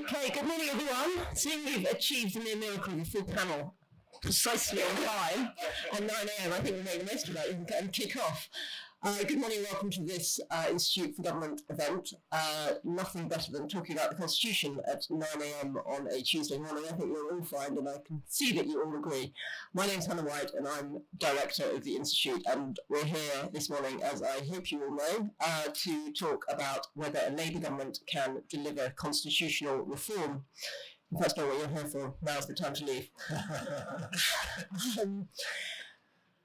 Okay, good morning everyone. Seeing we've achieved a near miracle of a full panel precisely on time at 9am, I think we made the most of that and kick off. Uh, good morning, welcome to this uh, Institute for Government event. Uh, nothing better than talking about the Constitution at 9am on a Tuesday morning. I think you'll all find, and I can see that you all agree. My name's Hannah White, and I'm director of the Institute, and we're here this morning, as I hope you all know, uh, to talk about whether a Labour government can deliver constitutional reform. If that's not what you're here for, now's the time to leave. um,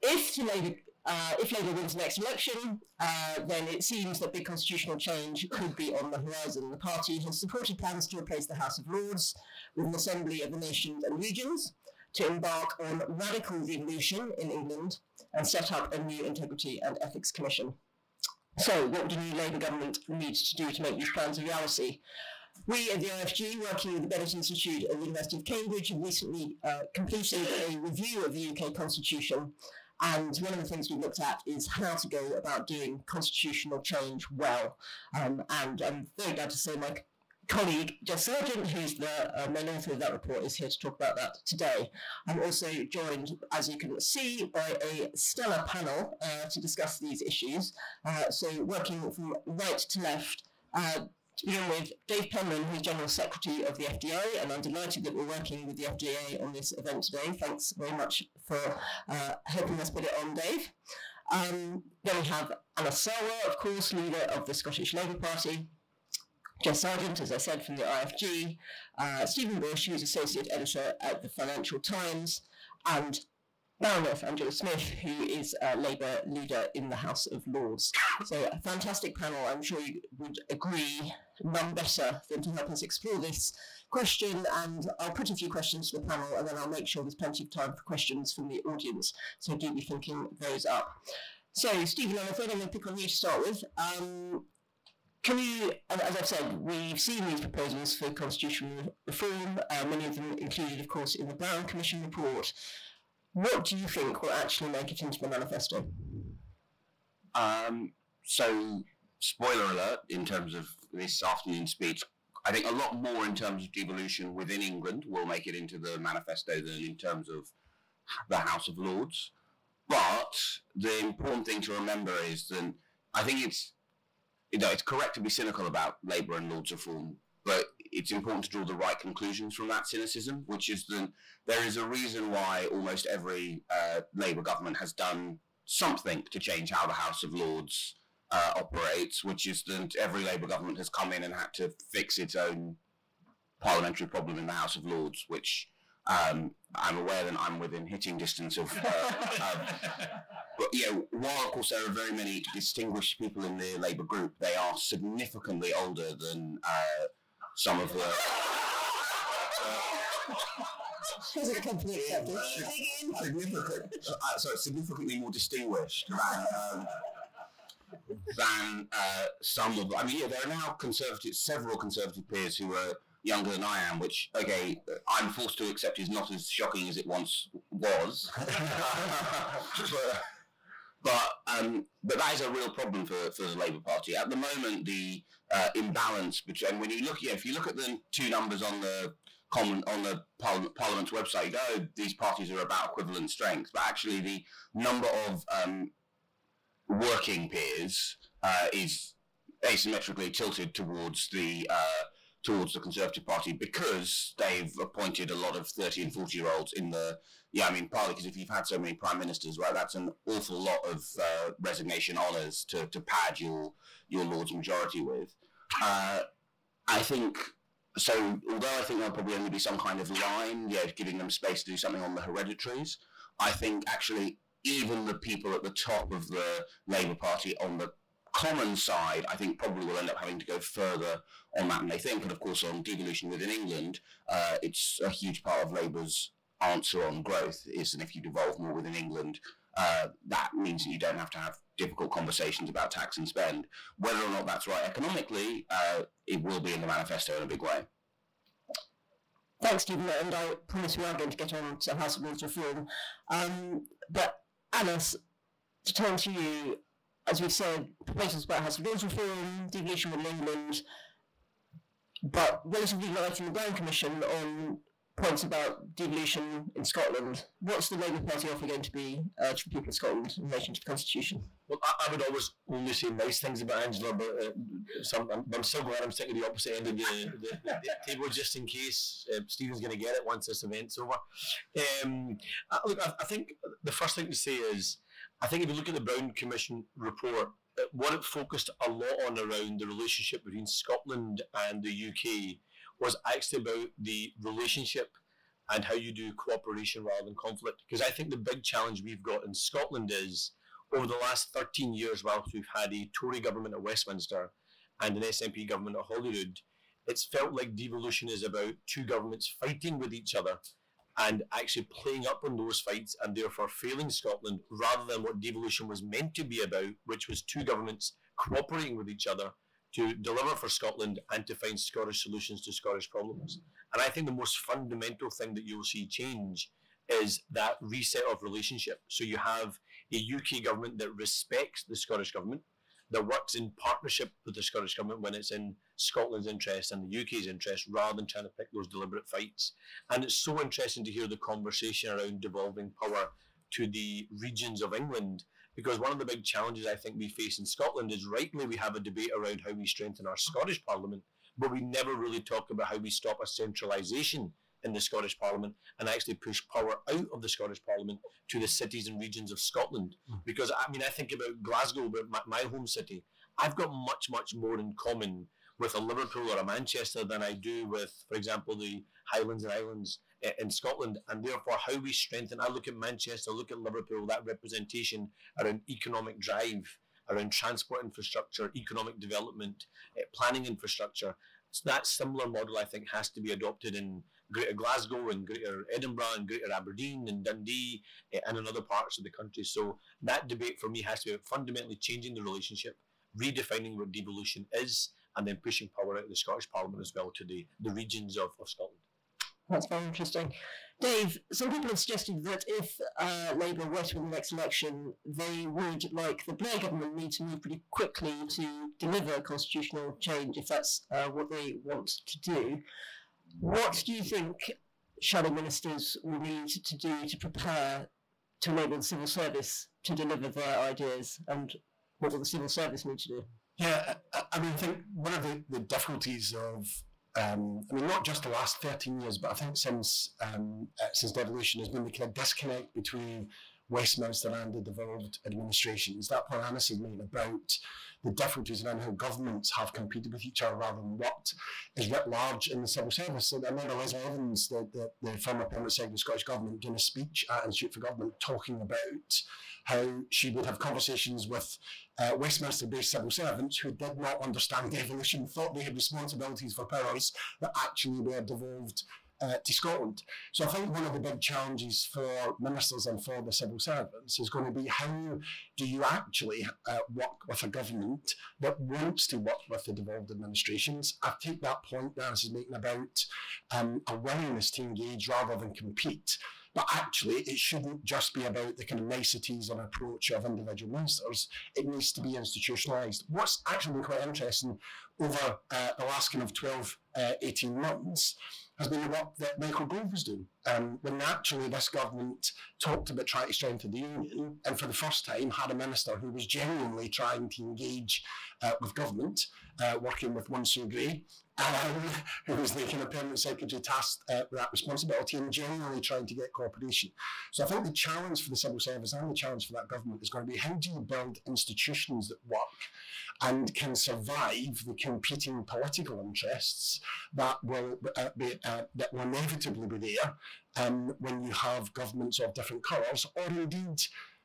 if the Labour uh, if Labour wins the next election, uh, then it seems that big constitutional change could be on the horizon. The party has supported plans to replace the House of Lords with an Assembly of the Nations and Regions, to embark on radical devolution in England and set up a new Integrity and Ethics Commission. So, what would a new Labour government need to do to make these plans a reality? We at the IFG, working with the Bennett Institute at the University of Cambridge, have recently uh, completed a review of the UK Constitution and one of the things we looked at is how to go about doing constitutional change well. Um, and I'm very glad to say my colleague Jess Sargeant, who's the uh, main author of that report, is here to talk about that today. I'm also joined, as you can see, by a stellar panel uh, to discuss these issues. Uh, so working from right to left, uh, to begin with, Dave Penman, who's General Secretary of the FDA, and I'm delighted that we're working with the FDA on this event today. Thanks very much for uh, helping us put it on, Dave. Um, then we have Anas Sarwar, of course, leader of the Scottish Labour Party. Jess Sargeant, as I said, from the IFG. Uh, Stephen Bush, who's Associate Editor at the Financial Times. And Baroness Angela Smith, who is a Labour leader in the House of Lords. So, a fantastic panel. I'm sure you would agree, none better than to help us explore this question. And I'll put a few questions to the panel, and then I'll make sure there's plenty of time for questions from the audience. So, do be thinking those up. So, Stephen, I'm afraid I'm going to pick on you to start with. Um, can you, as I've said, we've seen these proposals for constitutional reform, uh, many of them included, of course, in the Brown Commission report. What do you think will actually make it into the manifesto? Um, so, spoiler alert in terms of this afternoon's speech, I think a lot more in terms of devolution within England will make it into the manifesto than in terms of the House of Lords. But the important thing to remember is that I think it's you know it's correct to be cynical about Labour and Lords reform, but it's important to draw the right conclusions from that cynicism, which is that there is a reason why almost every uh, Labour government has done something to change how the House of Lords uh, operates, which is that every Labour government has come in and had to fix its own parliamentary problem in the House of Lords, which um, I'm aware that I'm within hitting distance of. Uh, but you know, while of course there are very many distinguished people in the Labour group, they are significantly older than uh, some of the. Is a complete significant, uh, sorry, significantly more distinguished than, um, than uh, some of. I mean, yeah, there are now conservative, several conservative peers who are younger than I am, which, okay, I'm forced to accept is not as shocking as it once was. but, but um, but that is a real problem for, for the Labour Party at the moment. The uh, imbalance between when you look, yeah, if you look at the two numbers on the common on the Parliament, Parliament's website, you go, oh, these parties are about equivalent strength, but actually the number of um, working peers uh, is asymmetrically tilted towards the uh, towards the Conservative Party because they've appointed a lot of 30 and 40 year olds in the. Yeah, I mean, partly because if you've had so many prime ministers, right, that's an awful lot of uh, resignation honours to, to pad your your Lord's majority with. Uh, I think so. Although I think there'll probably only be some kind of line, yeah, giving them space to do something on the hereditaries. I think actually even the people at the top of the Labour Party on the common side, I think probably will end up having to go further on that than they think. And of course, on devolution within England, uh, it's a huge part of Labour's answer on growth is, that if you devolve more within England, uh, that means that you don't have to have difficult conversations about tax and spend. Whether or not that's right economically, uh, it will be in the manifesto in a big way. Thanks, Stephen, and I promise we are going to get on to House of Lords reform. Um, but Anas, to turn to you, as we've said, proposals about House of reform, devolution within England. but relatively light in the Brown Commission on points about devolution in Scotland. What's the Labour Party offer going to be uh, to the people of Scotland in relation to the Constitution? Well, I, I would always only say nice things about Angela, but uh, some, I'm, I'm so glad I'm sitting at the opposite end of the, the, the, the table just in case uh, Stephen's going to get it once this event's over. Um, I, look, I, I think the first thing to say is I think if you look at the Brown Commission report, what it focused a lot on around the relationship between Scotland and the UK was actually about the relationship and how you do cooperation rather than conflict. Because I think the big challenge we've got in Scotland is over the last 13 years, whilst we've had a Tory government at Westminster and an SNP government at Holyrood, it's felt like devolution is about two governments fighting with each other and actually playing up on those fights and therefore failing Scotland rather than what devolution was meant to be about, which was two governments cooperating with each other to deliver for Scotland and to find Scottish solutions to Scottish problems. And I think the most fundamental thing that you'll see change is that reset of relationship. So you have a UK government that respects the Scottish government, that works in partnership with the Scottish government when it's in Scotland's interest and the UK's interest, rather than trying to pick those deliberate fights. And it's so interesting to hear the conversation around devolving power to the regions of England, because one of the big challenges I think we face in Scotland is rightly we have a debate around how we strengthen our Scottish Parliament, but we never really talk about how we stop a centralisation in the Scottish Parliament and actually push power out of the Scottish Parliament to the cities and regions of Scotland. Mm. Because I mean, I think about Glasgow, about my, my, home city. I've got much, much more in common with a Liverpool or a Manchester than I do with, for example, the Highlands and Islands in Scotland. And therefore, how we strengthen. I look at Manchester, look at Liverpool, that representation around economic drive, around transport infrastructure, economic development, uh, planning infrastructure. So that similar model, I think, has to be adopted in Greater Glasgow and Greater Edinburgh and Greater Aberdeen and Dundee uh, and in other parts of the country. So that debate for me has to be fundamentally changing the relationship, redefining what devolution is, and then pushing power out of the Scottish Parliament as well to the, the regions of, of Scotland. That's very interesting. Dave, some people have suggested that if uh, Labour were to win the next election, they would, like the Blair government, need to move pretty quickly to deliver constitutional change if that's uh, what they want to do. What do you think shadow ministers will need to do to prepare to enable the civil service to deliver their ideas, and what will the civil service need to do? Yeah, I mean, I think one of the, the difficulties of um, I mean, not just the last 13 years, but I think since um, uh, since devolution has been the kind of disconnect between Westminster and the devolved administrations. That Anas made about the difficulties around how governments have competed with each other rather than what is writ large in the civil service. So I remember Liz Evans, the, the, the former permanent secretary of the Scottish Government, doing a speech at Institute for Government talking about how she would have conversations with uh, Westminster based civil servants who did not understand devolution, thought they had responsibilities for powers that actually were devolved uh, to Scotland. So I think one of the big challenges for ministers and for the civil servants is going to be how do you actually uh, work with a government that wants to work with the devolved administrations. I take that point Dennis is making about um, a willingness to engage rather than compete. But actually, it shouldn't just be about the kind of niceties and approach of individual ministers. It needs to be institutionalised. What's actually been quite interesting over uh, the last kind of 12, uh, 18 months has been the work that Michael Gove was doing. Um, when naturally this government talked about trying to strengthen the union, and for the first time had a minister who was genuinely trying to engage uh, with government, uh, working with Sue Gray, um, who was the kind of permanent secretary tasked uh, with that responsibility and genuinely trying to get cooperation. So I think the challenge for the civil service and the challenge for that government is going to be how do you build institutions that work and can survive the competing political interests that will uh, be, uh, that will inevitably be there um, when you have governments of different colours, or indeed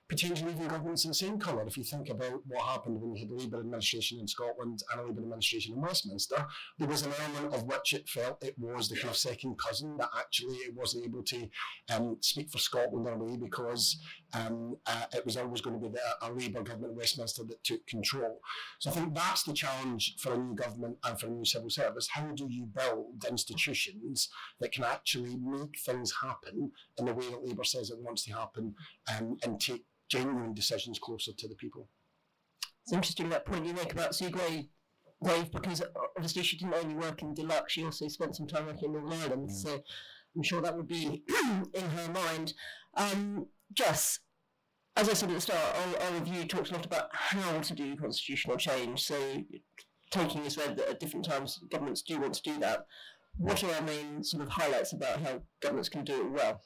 potentially even governments in the same colour. If you think about what happened when you had the Labour administration in Scotland and a Labour administration in Westminster, there was an element of which it felt it was the kind of second cousin that actually it wasn't able to um, speak for Scotland in a way because um, uh, it was always going to be the, a Labour government in Westminster that took control. So I think that's the challenge for a new government and for a new civil service. How do you build institutions that can actually make things happen in the way that Labour says it wants to happen um, and take genuine decisions closer to the people. It's interesting that point you make about Sue Gray Dave, because obviously she didn't only work in DLUHC, she also spent some time working in Northern Ireland, mm. so I'm sure that would be in her mind. Um, Jess, as I said at the start, our, our review talks a lot about how to do constitutional change. So, taking as read that at different times governments do want to do that. What are our main sort of highlights about how governments can do it well?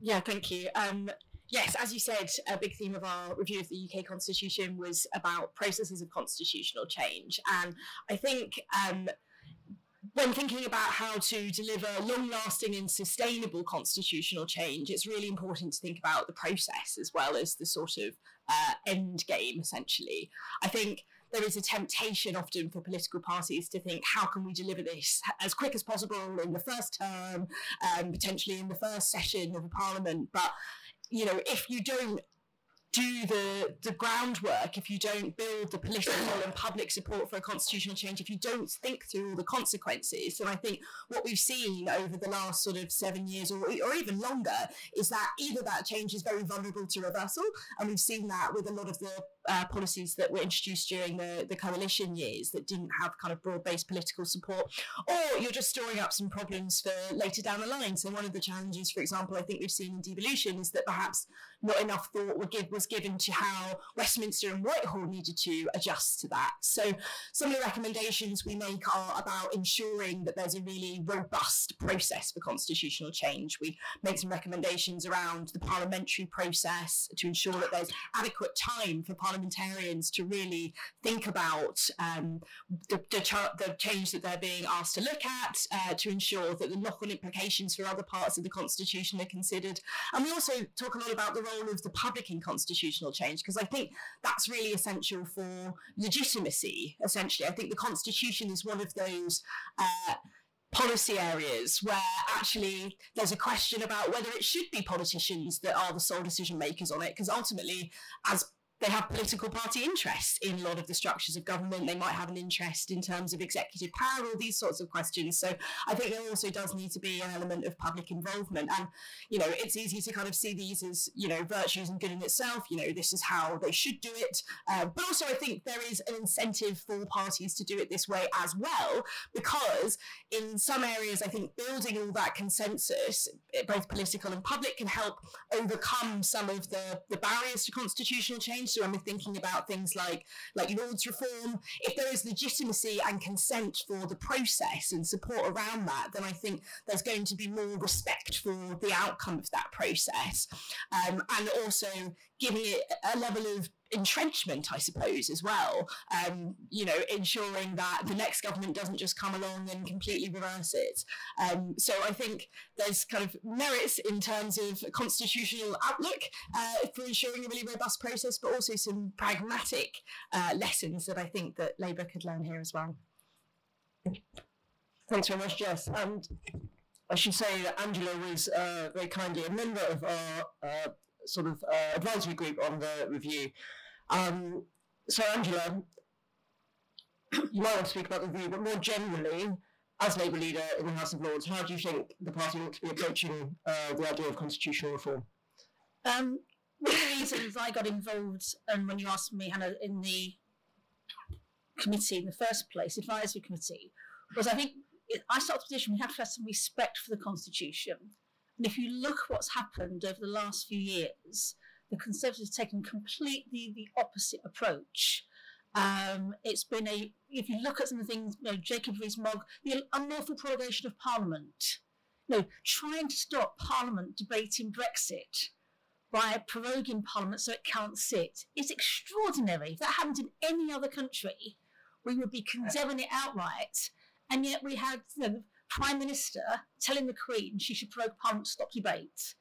Yeah, thank you. Um, yes, as you said, a big theme of our review of the UK Constitution was about processes of constitutional change. And I think um, when thinking about how to deliver long lasting and sustainable constitutional change, it's really important to think about the process as well as the sort of uh, end game, essentially. I think there is a temptation often for political parties to think, how can we deliver this as quick as possible in the first term, um, potentially in the first session of a parliament? But you know, if you don't do the the groundwork if you don't build the political and public support for a constitutional change if you don't think through all the consequences and i think what we've seen over the last sort of seven years or, or even longer is that either that change is very vulnerable to reversal and we've seen that with a lot of the uh, policies that were introduced during the, the coalition years that didn't have kind of broad-based political support, or you're just storing up some problems for later down the line. So one of the challenges, for example, I think we've seen in devolution is that perhaps not enough thought give, was given to how Westminster and Whitehall needed to adjust to that. So some of the recommendations we make are about ensuring that there's a really robust process for constitutional change. We make some recommendations around the parliamentary process to ensure that there's adequate time for parliamentarians to really think about um, the, the, the, change that they're being asked to look at uh, to ensure that the knock-on implications for other parts of the constitution are considered. And we also talk a lot about the role of the public in constitutional change because I think that's really essential for legitimacy. Essentially, I think the constitution is one of those. Uh, policy areas where actually there's a question about whether it should be politicians that are the sole decision makers on it because ultimately as they have political party interests in a lot of the structures of government. They might have an interest in terms of executive power, all these sorts of questions. So I think there also does need to be an element of public involvement. And, you know, it's easy to kind of see these as, you know, virtues and good in itself. You know, this is how they should do it. Uh, but also, I think there is an incentive for parties to do it this way as well, because in some areas, I think building all that consensus, both political and public, can help overcome some of the, the barriers to constitutional change so when we're thinking about things like like Lords reform, if there is legitimacy and consent for the process and support around that, then I think there's going to be more respect for the outcome of that process, um, and also giving it a level of entrenchment, I suppose, as well. Um, you know, ensuring that the next government doesn't just come along and completely reverse it. Um, so I think there's kind of merits in terms of constitutional outlook uh, for ensuring a really robust process, but also some pragmatic uh, lessons that I think that Labour could learn here as well. Thanks very much, Jess. And I should say that Angela was uh, very kindly a member of our uh, sort of uh, advisory group on the review. Um, so, Angela, you might want to speak about the view, but more generally, as Labour leader in the House of Lords, how do you think the party ought to be approaching uh, the idea of constitutional reform? Um, one of the reasons I got involved, and when you asked me, Hannah, in the committee in the first place, advisory committee, was I think I started the position we have to have some respect for the constitution. And if you look what's happened over the last few years, the Conservatives have taken completely the opposite approach. Um, it's been a, if you look at some of the things, you know, Jacob Rees-Mogg, the unlawful prorogation of Parliament, you know, trying to stop Parliament debating Brexit by proroguing Parliament so it can't sit is extraordinary. If that happened in any other country, we would be condemning it outright. And yet we had the Prime Minister telling the Queen she should prorogue Parliament to stop debate.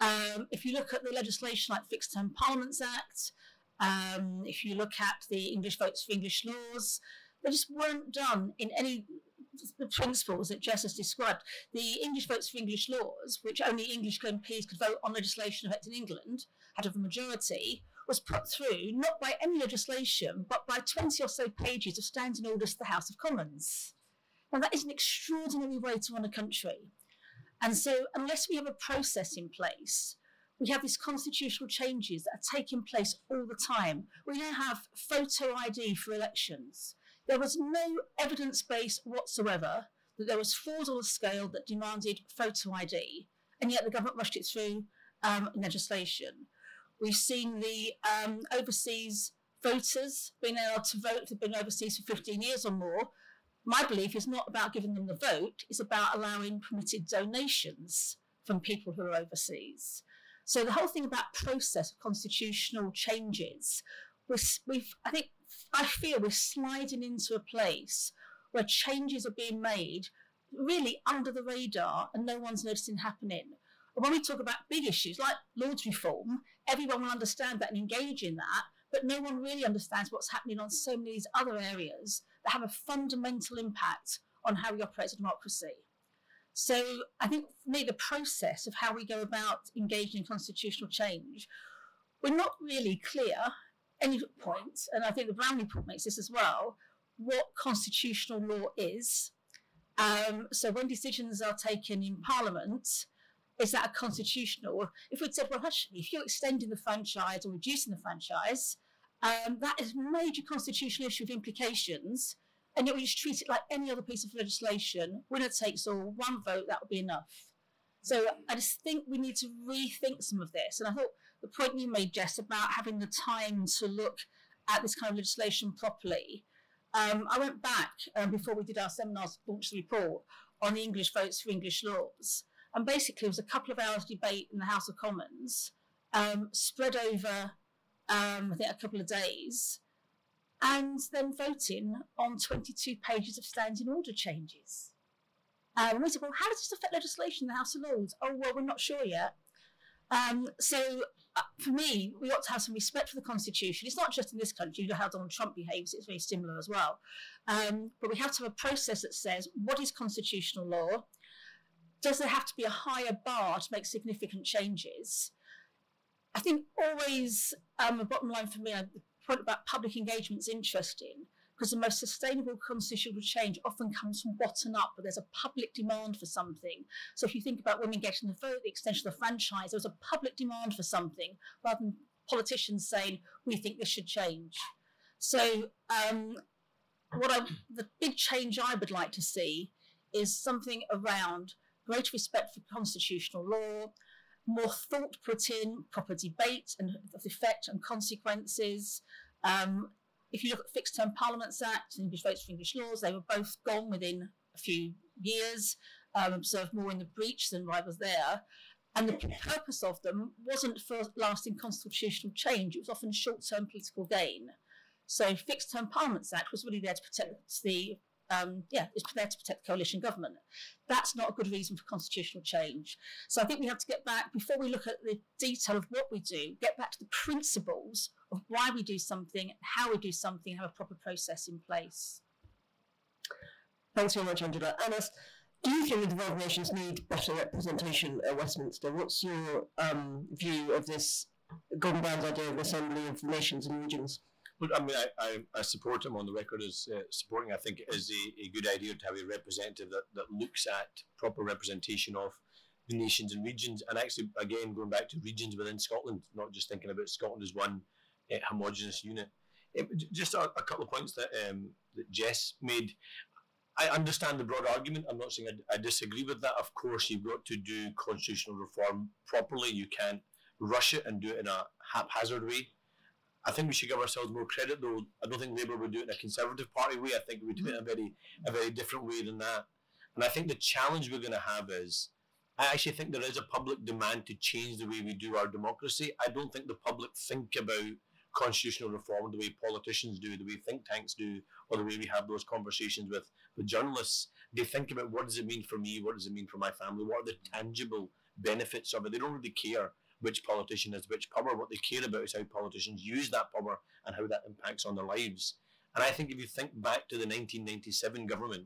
Um, if you look at the legislation like Fixed Term Parliaments Act, um, if you look at the English Votes for English Laws, they just weren't done in any the principles that Jess has described. The English Votes for English Laws, which only English MPs could vote on legislation affecting England, had of a majority, was put through not by any legislation, but by 20 or so pages of standing orders to the House of Commons. Now, that is an extraordinary way to run a country. And so, unless we have a process in place we have these constitutional changes that are taking place all the time. We now have photo ID for elections. There was no evidence base whatsoever that there was fraud on a scale that demanded photo ID, and yet the government rushed it through um, legislation. We've seen the um, overseas voters being able to vote they've been overseas for 15 years or more. My belief is not about giving them the vote, it's about allowing permitted donations from people who are overseas. So the whole thing about process of constitutional changes, we've, I think, I feel we're sliding into a place where changes are being made really under the radar and no one's noticing happening. When we talk about big issues like Lords reform, everyone will understand that and engage in that, but no one really understands what's happening on so many of these other areas that have a fundamental impact on how we operate as a democracy. So I think for me, the process of how we go about engaging in constitutional change, we're not really clear any point, and I think the Brown report makes this as well, what constitutional law is. Um, so when decisions are taken in Parliament, is that a constitutional? If we'd said, well, actually, if you're extending the franchise or reducing the franchise, um, that is a major constitutional issue with implications and yet we just treat it like any other piece of legislation. Winner takes all, one vote, that would be enough. So I just think we need to rethink some of this. And I thought the point you made, Jess, about having the time to look at this kind of legislation properly. Um, I went back um, before we did our seminars, launched the report on the English votes for English laws. And basically, it was a couple of hours debate in the House of Commons, um, spread over, um, I think, a couple of days and then voting on 22 pages of standing order changes. Um, and we said, well, how does this affect legislation in the House of Lords? Oh, well, we're not sure yet. Um, so uh, for me, we ought to have some respect for the Constitution. It's not just in this country, you know how Donald Trump behaves, it's very similar as well. Um, but we have to have a process that says, what is constitutional law? Does there have to be a higher bar to make significant changes? I think always um, the bottom line for me, the point about public engagement is interesting because the most sustainable constitutional change often comes from bottom up, but there's a public demand for something. So if you think about women getting the vote, the extension of the franchise, there was a public demand for something rather than politicians saying, we think this should change. So um, what I, the big change I would like to see is something around greater respect for constitutional law, more thought put in, proper debate and of effect and consequences. Um, if you look at Fixed Term Parliaments Act and English Votes for English Laws, they were both gone within a few years, um, observed more in the breach than rivals there. And the purpose of them wasn't for lasting constitutional change, it was often short term political gain. So, Fixed Term Parliaments Act was really there to protect the um, yeah, is there to protect the coalition government. That's not a good reason for constitutional change. So I think we have to get back, before we look at the detail of what we do, get back to the principles of why we do something, how we do something, and have a proper process in place. Thanks very much, Angela. Anas, do you think the devolved nations need better representation at Westminster? What's your um, view of this Gordon Brown's idea of assembly of nations and regions? I mean, I, I, I, support him on the record as uh, supporting. I think it is a, a, good idea to have a representative that, that looks at proper representation of the nations and regions. And actually, again, going back to regions within Scotland, not just thinking about Scotland as one uh, homogenous unit. It, just a, a, couple of points that um, that Jess made. I understand the broad argument. I'm not saying I, I disagree with that. Of course, you've got to do constitutional reform properly. You can't rush it and do it in a haphazard way. I think we should give ourselves more credit, though. I don't think Labour would do it in a Conservative Party way. I think we would do it in a mm-hmm. very, a very different way than that. And I think the challenge we're going to have is, I actually think there is a public demand to change the way we do our democracy. I don't think the public think about constitutional reform the way politicians do, the way think tanks do, or the way we have those conversations with, with journalists. They think about what does it mean for me, what does it mean for my family, what are the tangible benefits of it. They don't really care which politician has which power. What they care about is how politicians use that power and how that impacts on their lives. And I think if you think back to the 1997 government,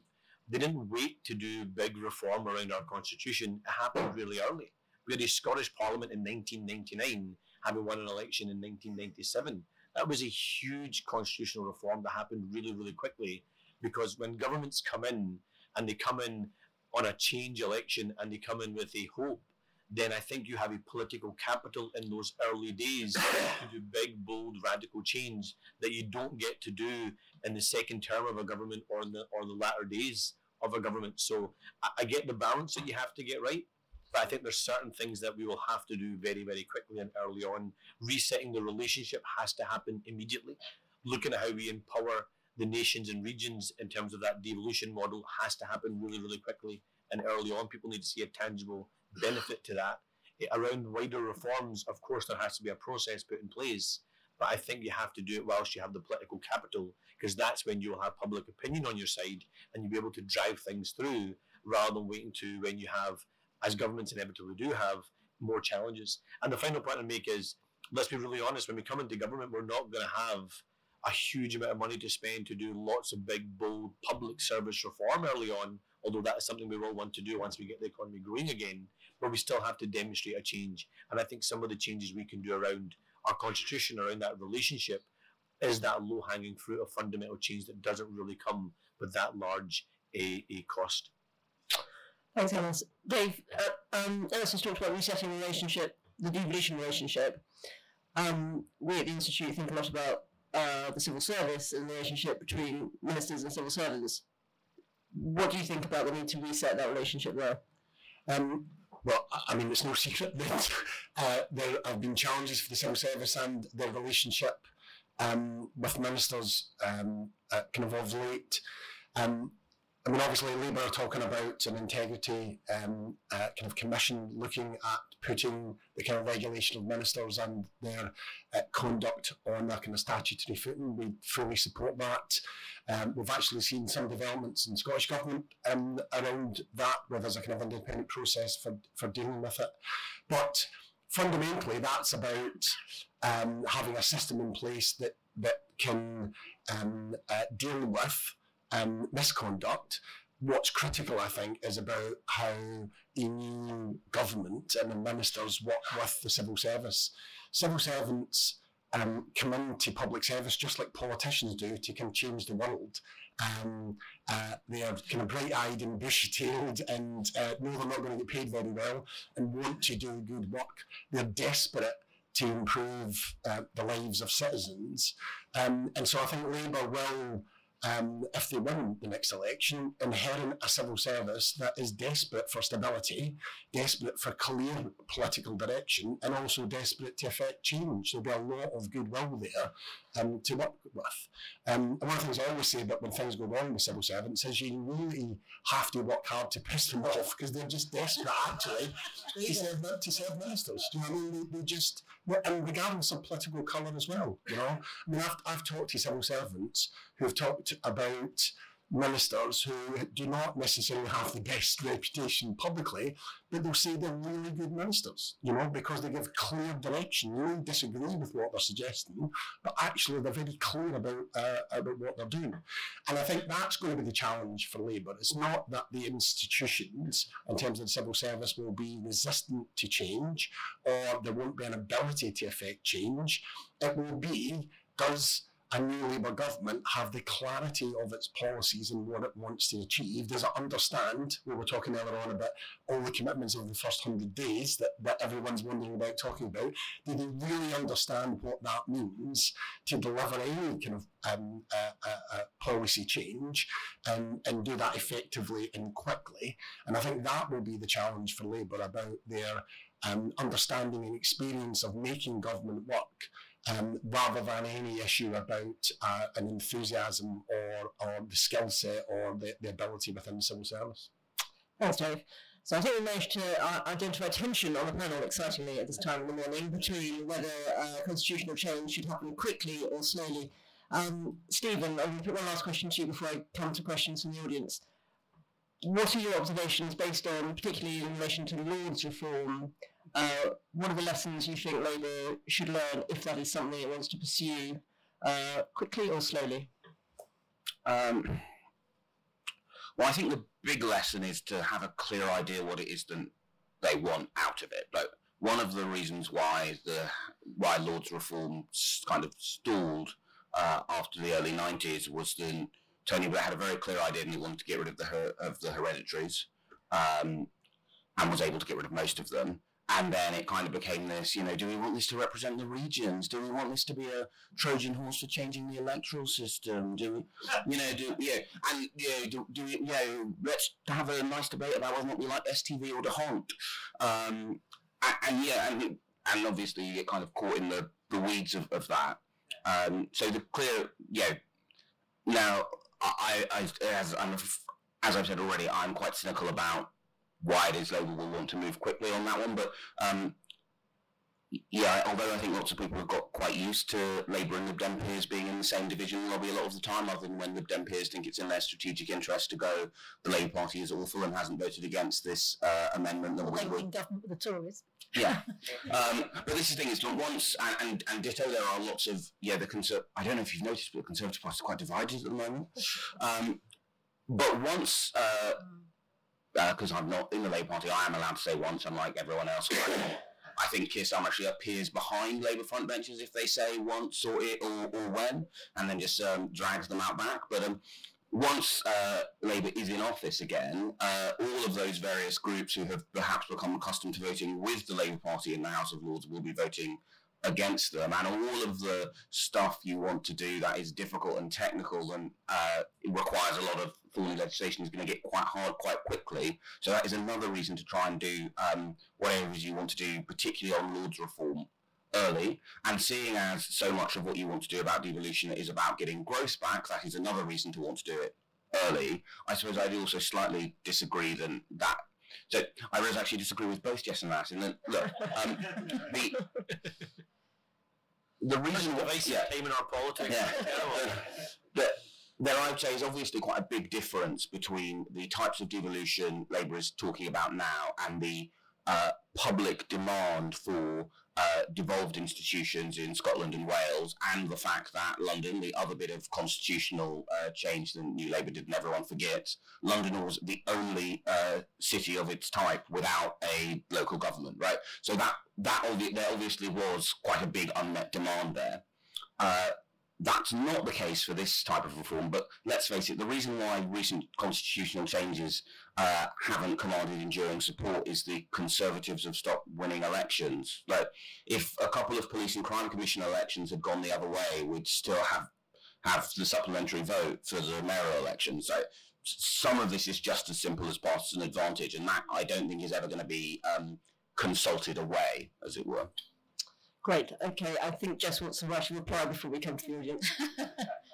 they didn't wait to do big reform around our constitution. It happened really early. We had a Scottish Parliament in 1999, having won an election in 1997. That was a huge constitutional reform that happened really, really quickly because when governments come in and they come in on a change election and they come in with a hope then I think you have a political capital in those early days to do big, bold, radical change that you don't get to do in the second term of a government or in the or the latter days of a government. So I, I get the balance that you have to get right. But I think there's certain things that we will have to do very, very quickly and early on. Resetting the relationship has to happen immediately. Looking at how we empower the nations and regions in terms of that devolution model has to happen really, really quickly and early on. People need to see a tangible benefit to that. Eh, Around wider reforms, of course, there has to be a process put in place, but I think you have to do it whilst you have the political capital, because that's when you'll have public opinion on your side and you'll be able to drive things through rather than waiting to when you have, as governments inevitably do have, more challenges. And the final point I make is let's be really honest, when we come into government, we're not going to have a huge amount of money to spend to do lots of big, bold public service reform early on, although that is something we will want to do once we get the economy growing again. But we still have to demonstrate a change. And I think some of the changes we can do around our constitution, around that relationship, is that low hanging fruit of fundamental change that doesn't really come with that large a, a cost. Thanks, Anas. Dave, uh, um, Anas has talked about resetting the relationship, the devolution relationship. Um, we at the Institute think a lot about uh, the civil service and the relationship between ministers and civil servants. What do you think about the need to reset that relationship there? Um, well, I- mean, it's no secret that uh, there have been challenges for the civil service and their relationship um, with ministers um, uh, kind of of late. Um, I mean, obviously, Labour are talking about an integrity um, uh, kind of commission looking at putting the kind of regulation of ministers and their uh, conduct on a kind of statutory footing. We fully support that. Um, we've actually seen some developments in Scottish Government um, around that, where there's a kind of independent process for, for dealing with it. But fundamentally, that's about um, having a system in place that, that can um, uh, deal with um, misconduct. What's critical, I think, is about how a new government and the ministers work with the civil service. Civil servants um, come into public service just like politicians do to kind of change the world. Um, uh, they are kind of bright-eyed and bushy-tailed and uh, know they're not going to get paid very well and want to do good work. They're desperate to improve uh, the lives of citizens. Um, and so I think Labour will, um, if they win the next election, inherit a civil service that is desperate for stability, desperate for clear political direction, and also desperate to effect change. There'll be a lot of goodwill there um, to work with. Um, and one of the things I always say about when things go wrong with civil servants is you really have to work hard to piss them off because they're just desperate actually to serve, to serve ministers. Do you know what I mean? They, they just, and regardless of political colour as well, you know. I mean, I've, I've talked to civil servants who have talked about ministers who do not necessarily have the best reputation publicly, but they'll say they're really good ministers, you know, because they give clear direction. You may disagree with what they're suggesting, but actually they're very clear about uh, about what they're doing. And I think that's going to be the challenge for Labour. It's not that the institutions, in terms of the civil service, will be resistant to change or there won't be an ability to affect change. It will be, does a new Labour government have the clarity of its policies and what it wants to achieve? Does it understand, we were talking earlier on about all the commitments of the first 100 days that, that everyone's wondering about talking about? Do they really understand what that means to deliver any kind of um, uh, uh, uh, policy change and, and do that effectively and quickly? And I think that will be the challenge for Labour about their um, understanding and experience of making government work um, rather than any issue about uh, an enthusiasm or, or the skill set or the, the ability within the civil service. Thanks, Dave. So I think we managed to uh, identify tension on the panel, excitingly, at this time in the morning, between whether uh, constitutional change should happen quickly or slowly. Um, Stephen, I'll put one last question to you before I come to questions from the audience. What are your observations based on, particularly in relation to Lord's reform? Uh, what are the lessons you think Labour should learn if that is something it wants to pursue uh, quickly or slowly? Um, well, I think the big lesson is to have a clear idea what it is that they want out of it. Like one of the reasons why the why Lord's reform kind of stalled uh, after the early '90s was that Tony Blair had a very clear idea and he wanted to get rid of the of the hereditaries, um, and was able to get rid of most of them. And then it kind of became this, you know, do we want this to represent the regions? Do we want this to be a Trojan horse for changing the electoral system? Do we, you know, do yeah, and you know, do, do we, you know, let's have a nice debate about whether or not we like STV or the d'Hondt. Um, and, and yeah, and and obviously you get kind of caught in the, the weeds of, of that. Um, so the clear, yeah. Now, I, I as I'm, as I've said already, I'm quite cynical about why it is Labour will want to move quickly on that one. But um, yeah, although I think lots of people have got quite used to Labour and Lib Dem peers being in the same division lobby a lot of the time, other than when Lib Dem peers think it's in their strategic interest to go, the Labour Party is awful and hasn't voted against this uh, amendment that Or was they were in government the Tories. yeah. Um, but this is the thing, it's not once, and, and, and ditto, there are lots of, yeah, the Conser- I don't know if you've noticed, but the Conservative Party is quite divided at the moment. Um, but once, because I'm not in the Labour Party, I am allowed to say once, unlike everyone else. I think Keir Starmer actually appears behind Labour front benches if they say once or it or, or when, and then just um, drags them out back. But um, once uh, Labour is in office again, uh, all of those various groups who have perhaps become accustomed to voting with the Labour Party in the House of Lords will be voting against them, and all of the stuff you want to do that is difficult and technical and uh, requires a lot of thorny legislation is going to get quite hard quite quickly. So that is another reason to try and do um, whatever it is you want to do, particularly on Lords reform early. And seeing as so much of what you want to do about devolution is about getting growth back, that is another reason to want to do it early. I suppose I do also slightly disagree than that. So I really actually disagree with both Jess and that. And then look, um, the the reason why, yeah, time in our politics. yeah. There, I'd say, is obviously quite a big difference between the types of devolution Labour is talking about now and the uh, public demand for uh, devolved institutions in Scotland and Wales, and the fact that London, the other bit of constitutional uh, change that New Labour did, and everyone forgets, London was the only uh, city of its type without a local government, right? So that that obvi- there obviously was quite a big unmet demand there. That's not the case for this type of reform, but let's face it, the reason why recent constitutional changes uh, haven't commanded enduring support is the Conservatives have stopped winning elections. Like, if a couple of police and crime commission elections had gone the other way, we'd still have have the supplementary vote for the mayoral election. So some of this is just as simple as partisan advantage, and that I don't think is ever going to be um, consulted away, as it were. Great. Okay, I think Jess wants to write a reply before we come to the audience.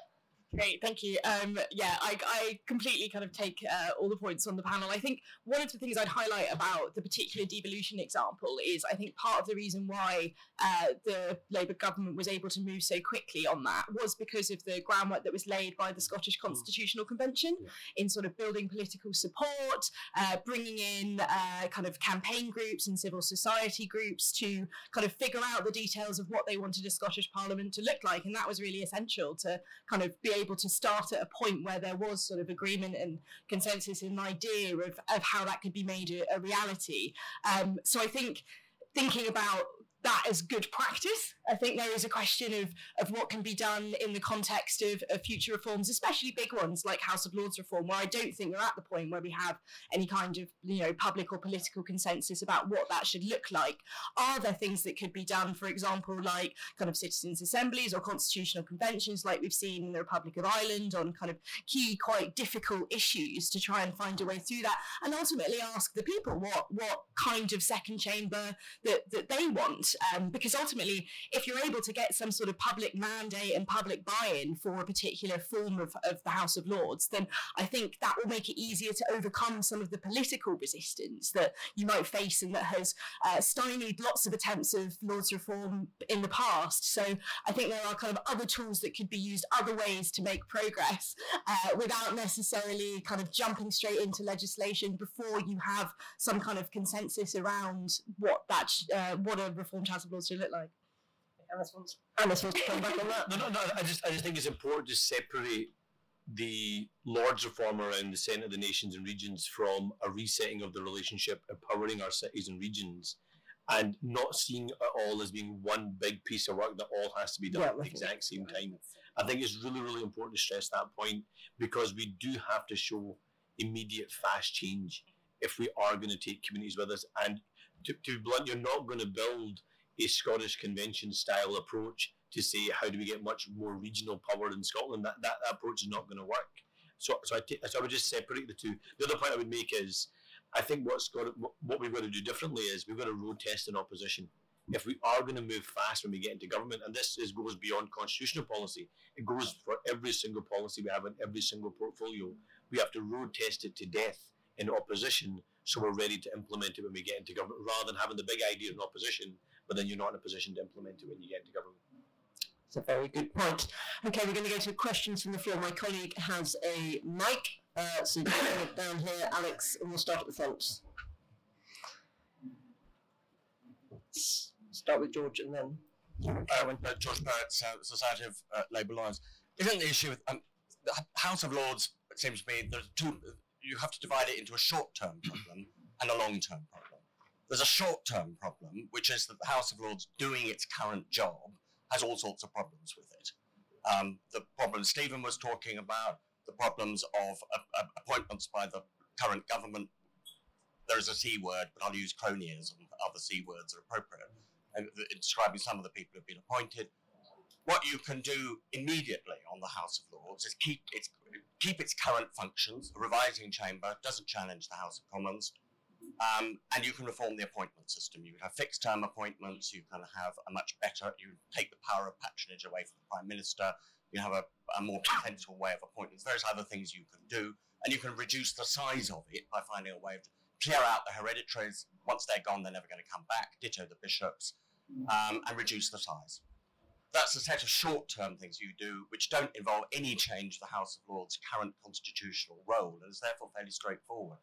Great, thank you. Um, yeah, I, I completely kind of take uh, all the points on the panel. I think one of the things I'd highlight about the particular devolution example is I think part of the reason why uh, the Labour government was able to move so quickly on that was because of the groundwork that was laid by the Scottish Constitutional Convention in sort of building political support, uh, bringing in uh, kind of campaign groups and civil society groups to kind of figure out the details of what they wanted a Scottish Parliament to look like. And that was really essential to kind of be able to start at a point where there was sort of agreement and consensus and an idea of, of how that could be made a, a reality. Um, so I think thinking about that as good practice. I think there is a question of, of what can be done in the context of, of future reforms, especially big ones like House of Lords reform, where I don't think we're at the point where we have any kind of you know public or political consensus about what that should look like. Are there things that could be done, for example, like kind of citizens' assemblies or constitutional conventions, like we've seen in the Republic of Ireland on kind of key, quite difficult issues to try and find a way through that, and ultimately ask the people what what kind of second chamber that, that they want. Um, because ultimately, if you're able to get some sort of public mandate and public buy-in for a particular form of, of the House of Lords, then I think that will make it easier to overcome some of the political resistance that you might face and that has uh, stymied lots of attempts of Lords reform in the past. So I think there are kind of other tools that could be used, other ways to make progress uh, without necessarily kind of jumping straight into legislation before you have some kind of consensus around what that uh, what a reformed House of Lords should look like. Anas wants, Anas wants to come back on that. No, no, no. I just, I just think it's important to separate the Lords reform around the Senate of the Nations and regions from a resetting of the relationship, empowering our cities and regions, and not seeing it all as being one big piece of work that all has to be done Yeah, at the exact same time. I think it's really, really important to stress that point because we do have to show immediate, fast change if we are going to take communities with us. And to, to be blunt, you're not going to build a Scottish convention style approach to say how do we get much more regional power in Scotland. That that, that approach is not going to work. So so I, t- so I would just separate the two. The other point I would make is, I think what's got what we've got to do differently is we've got to road test in opposition. If we are going to move fast when we get into government, and this is, goes beyond constitutional policy, it goes for every single policy we have in every single portfolio. We have to road test it to death in opposition, so we're ready to implement it when we get into government, rather than having the big idea in opposition, but then you're not in a position to implement it when you get into government. It's a very good point. Okay, we're going to go to questions from the floor. My colleague has a mic, uh, so you can it down here, Alex, and we'll start at the front. Start with George and then. uh, uh, George Barrett, uh, Society of uh, Labour Lawyers. Isn't the issue with um, the House of Lords? It seems to me there's two. You have to divide it into a short-term problem and a long-term problem. There's a short-term problem, which is that the House of Lords doing its current job has all sorts of problems with it. Um, the problems Stephen was talking about, the problems of uh, appointments by the current government. There is a C word, but I'll use cronyism. Other C words are appropriate and describing some of the people who've been appointed. What you can do immediately on the House of Lords is keep its keep its current functions. A revising chamber doesn't challenge the House of Commons, um, and you can reform the appointment system. You can have fixed term appointments. You can have a much better. You take the power of patronage away from the Prime Minister. You have a, a more potential way of appointments. Various other things you can do, and you can reduce the size of it by finding a way of clear out the hereditaries. Once they're gone, they're never going to come back. Ditto the bishops um, and reduce the size. That's a set of short-term things you do, which don't involve any change to the House of Lords' current constitutional role, and is therefore fairly straightforward.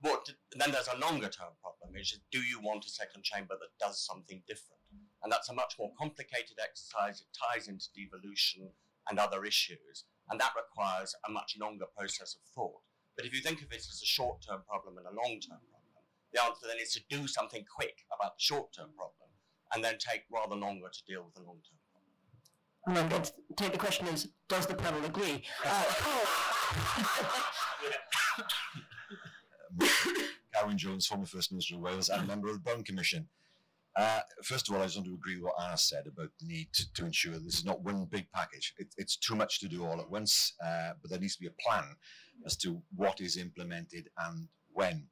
What, then there's a longer-term problem: is do you want a second chamber that does something different? And that's a much more complicated exercise. It ties into devolution and other issues, and that requires a much longer process of thought. But if you think of it as a short-term problem and a long-term problem, the answer then is to do something quick about the short-term problem and then take rather longer to deal with the long term problem. And I'm going to take the question is, does the panel agree? Uh, Carwyn Jones, former First Minister of Wales and member of the Brown Commission. Uh, first of all, I just want to agree with what Anas said about the need to, to ensure this is not one big package. It, it's too much to do all at once, uh, but there needs to be a plan as to what is implemented and when.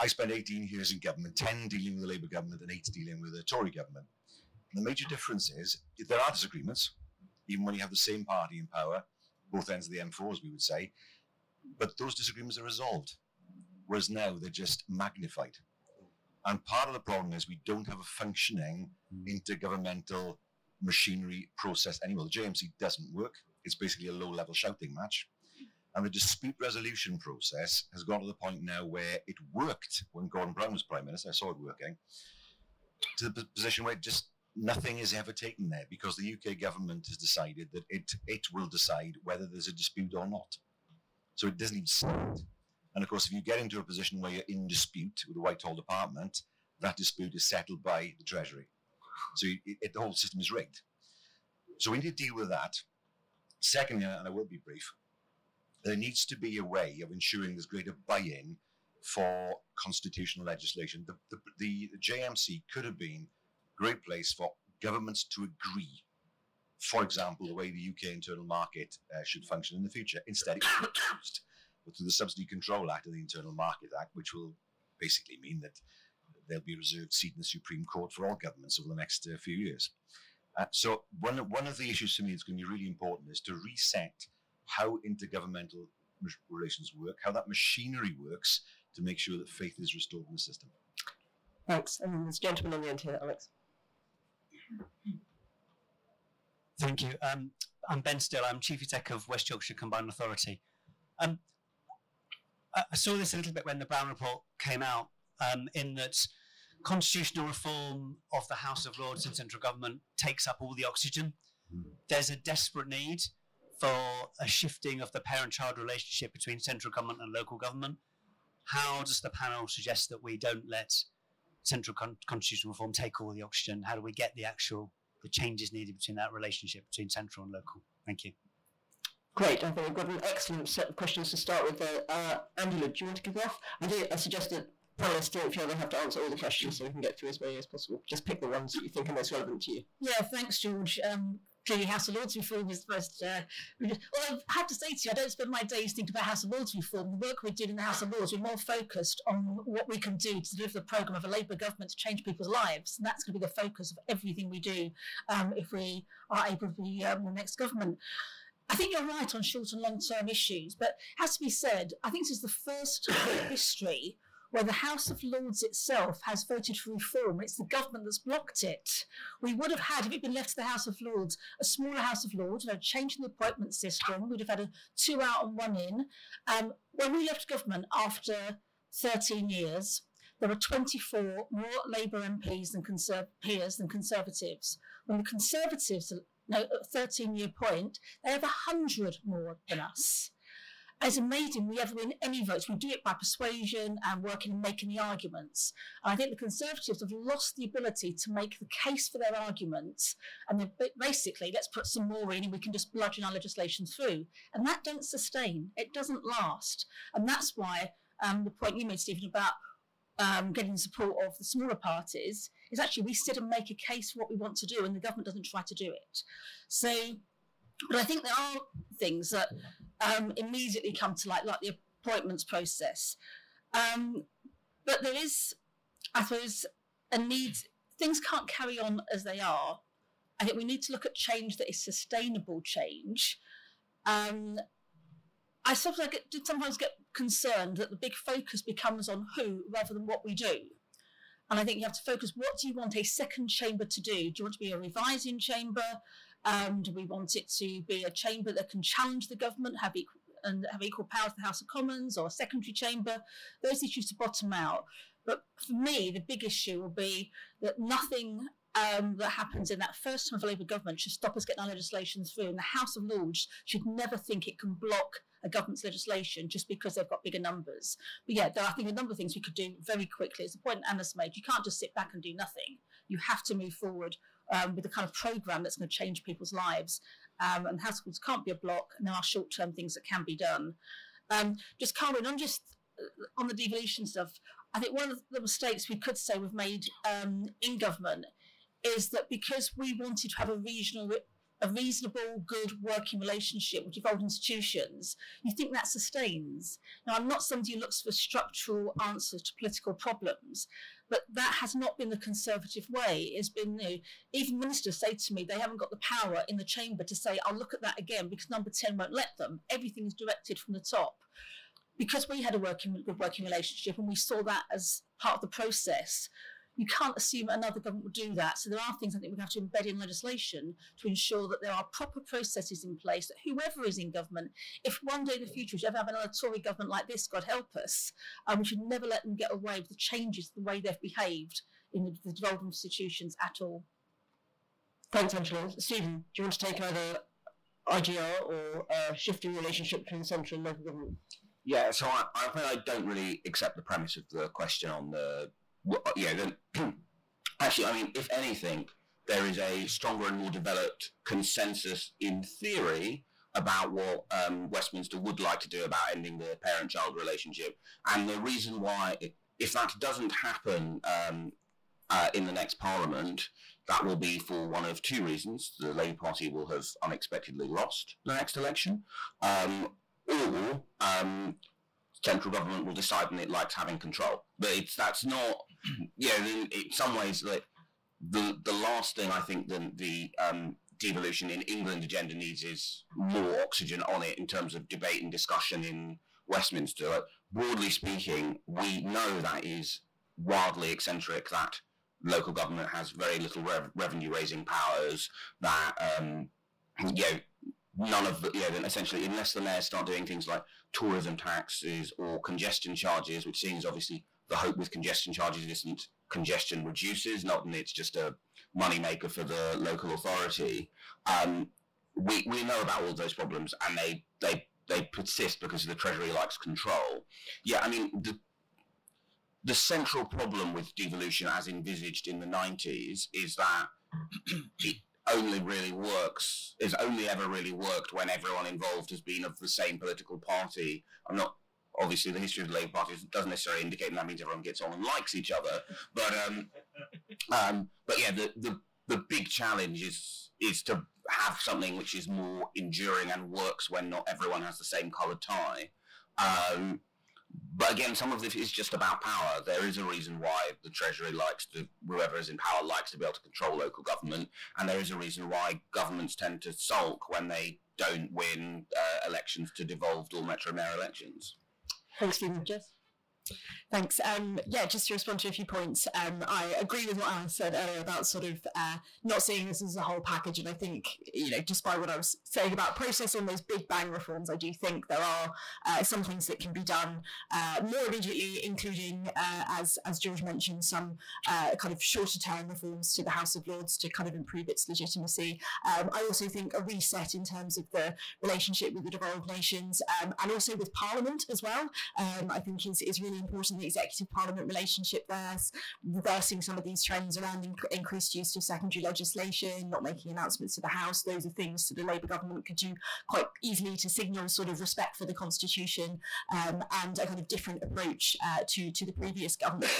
I spent 18 years in government, 10 dealing with the Labour government and 8 dealing with the Tory government. The major difference is there are disagreements, even when you have the same party in power, both ends of the M4, as we would say, but those disagreements are resolved. Whereas now they're just magnified. And part of the problem is we don't have a functioning hmm. intergovernmental machinery process anymore. The JMC doesn't work. It's basically a low level shouting match. And the dispute resolution process has gone to the point now where it worked when Gordon Brown was Prime Minister. I saw it working to the position where just nothing is ever taken there because the UK government has decided that it it will decide whether there's a dispute or not. So it doesn't even start. And of course, if you get into a position where you're in dispute with the Whitehall Department, that dispute is settled by the Treasury. So it, it, the whole system is rigged. So we need to deal with that. Secondly, and I will be brief, there needs to be a way of ensuring there's greater buy-in for constitutional legislation. The, the, the, JMC could have been a great place for governments to agree. For example, the way the UK internal market uh, should function in the future. Instead, it's reduced but through the Subsidy Control Act and the Internal Market Act, which will basically mean that there'll be a reserved seat in the Supreme Court for all governments over the next uh, few years. Uh, so one, one of the issues for me that's going to be really important is to reset how intergovernmental relations work, how that machinery works to make sure that faith is restored in the system. Thanks. And this gentleman on the end here, Alex. Thank you. Um, I'm Ben Still. I'm Chief Exec of West Yorkshire Combined Authority. Um, I saw this a little bit when the Brown Report came out, um, in that constitutional reform of the House of Lords and central government takes up all the oxygen. There's a desperate need for a shifting of the parent-child relationship between central government and local government. How does the panel suggest that we don't let central con- constitutional reform take all the oxygen? How do we get the actual the changes needed between that relationship between central and local? Thank you. Great. I think we've got an excellent set of questions to start with. Uh, uh, Angela, do you want to kick off? I, do, I suggest that panelists don't feel they have to answer all the questions, so we can get through as many as possible. Just pick the ones that you think are most relevant to you. Yeah, thanks, George. Um, clearly, House of Lords reform is the most. Uh, well, I have to say to you, I don't spend my days thinking about House of Lords reform. The work we're doing in the House of Lords, we're more focused on what we can do to deliver the programme of a Labour government to change people's lives. And that's going to be the focus of everything we do um, if we are able to be um, the next government. I think you're right on short and long term issues, but has to be said, I think this is the first time in history where the House of Lords itself has voted for reform. It's the government that's blocked it. We would have had, if it had been left to the House of Lords, a smaller House of Lords, a change in the appointment system. We'd have had a two out and one in. Um, when we left government after 13 years, there were 24 more Labour MPs than peers than Conservatives. When the Conservatives, no, 13 year point, they have 100 more than us. It's amazing we ever win any votes. We do it by persuasion and working and making the arguments. And I think the Conservatives have lost the ability to make the case for their arguments. And they're basically, let's put some more in and we can just bludgeon our legislation through. And that don't sustain. It doesn't last. And that's why um, the point you made, Stephen, about um, getting support of the smaller parties is actually we sit and make a case for what we want to do and the government doesn't try to do it. So, but I think there are things that um, immediately come to light, like the appointments process. Um, but there is, I suppose, a need, things can't carry on as they are. I think we need to look at change that is sustainable change. Um, I sometimes get, sometimes get concerned that the big focus becomes on who rather than what we do. And I think you have to focus what do you want a second chamber to do? Do you want to be a revising chamber? Um, do we want it to be a chamber that can challenge the government, have equal, and have equal power to the House of Commons or a secondary chamber? Those issues to bottom out. But for me, the big issue will be that nothing um, that happens in that first time of Labour government should stop us getting our legislation through. And the House of Lords should never think it can block a government's legislation just because they've got bigger numbers. But yeah, there are I think a number of things we could do very quickly. It's the point Anna's made. You can't just sit back and do nothing. You have to move forward um, with the kind of program that's going to change people's lives. Um, and House of Lords can't be a block. And there are short-term things that can be done. Um, just Carwyn, on just uh, on the devolution stuff, I think one of the mistakes we could say we've made um, in government is that because we wanted to have a regional a reasonable, good working relationship with devolved institutions, you think that sustains. Now, I'm not somebody who looks for structural answers to political problems, but that has not been the Conservative way. It's been, you know, even ministers say to me they haven't got the power in the chamber to say, I'll look at that again because number 10 won't let them. Everything is directed from the top. Because we had a working, good working relationship and we saw that as part of the process, you can't assume another government will do that. So there are things I think we have to embed in legislation to ensure that there are proper processes in place that whoever is in government, if one day in the future we should ever have another Tory government like this, God help us, um, we should never let them get away with the changes, the way they've behaved in the, the devolved institutions at all. Thanks, Angela. Stephen, do you want to take either IGR or uh, shifting relationship between central and local government? Yeah, so I, I I don't really accept the premise of the question on the yeah, then actually, I mean, if anything, there is a stronger and more developed consensus in theory about what um, Westminster would like to do about ending the parent-child relationship, and the reason why, if that doesn't happen um, uh, in the next Parliament, that will be for one of two reasons: the Labour Party will have unexpectedly lost the next election, um, or um, central government will decide and it likes having control. But it's that's not yeah, in, in some ways, like the the last thing I think that the um, devolution in England agenda needs is more oxygen on it in terms of debate and discussion in Westminster. Like, broadly speaking, we know that is wildly eccentric. That local government has very little rev- revenue raising powers. That um, you know, none of the you know, essentially unless the mayors start doing things like tourism taxes or congestion charges, which seems obviously the hope with congestion charges isn't congestion reduces, not that it's just a money maker for the local authority. Um, we, we know about all those problems and they, they, they persist because the Treasury likes control. Yeah, I mean, the, the central problem with devolution as envisaged in the 90s is that it only really works, is only ever really worked when everyone involved has been of the same political party. I'm not obviously the history of the Labour Party doesn't necessarily indicate that means everyone gets on and likes each other. But um, um, but yeah, the, the the big challenge is is to have something which is more enduring and works when not everyone has the same coloured tie. Um, but again, some of this is just about power. There is a reason why the Treasury likes to, whoever is in power likes to be able to control local government, and there is a reason why governments tend to sulk when they don't win uh, elections to devolved or metro mayor elections. Thanks, Stephen. Thanks. Um, yeah, just to respond to a few points, um, I agree with what Anas said earlier about sort of uh, not seeing this as a whole package. And I think, you know, despite what I was saying about process processing those big bang reforms, I do think there are uh, some things that can be done uh, more immediately, including, uh, as, as George mentioned, some uh, kind of shorter term reforms to the House of Lords to kind of improve its legitimacy. Um, I also think a reset in terms of the relationship with the devolved nations um, and also with Parliament as well, um, I think is, is really important the executive parliament relationship there, reversing some of these trends around inc- increased use of secondary legislation, not making announcements to the House. Those are things that the Labour government could do quite easily to signal sort of respect for the constitution um, and a kind of different approach uh, to to the previous government.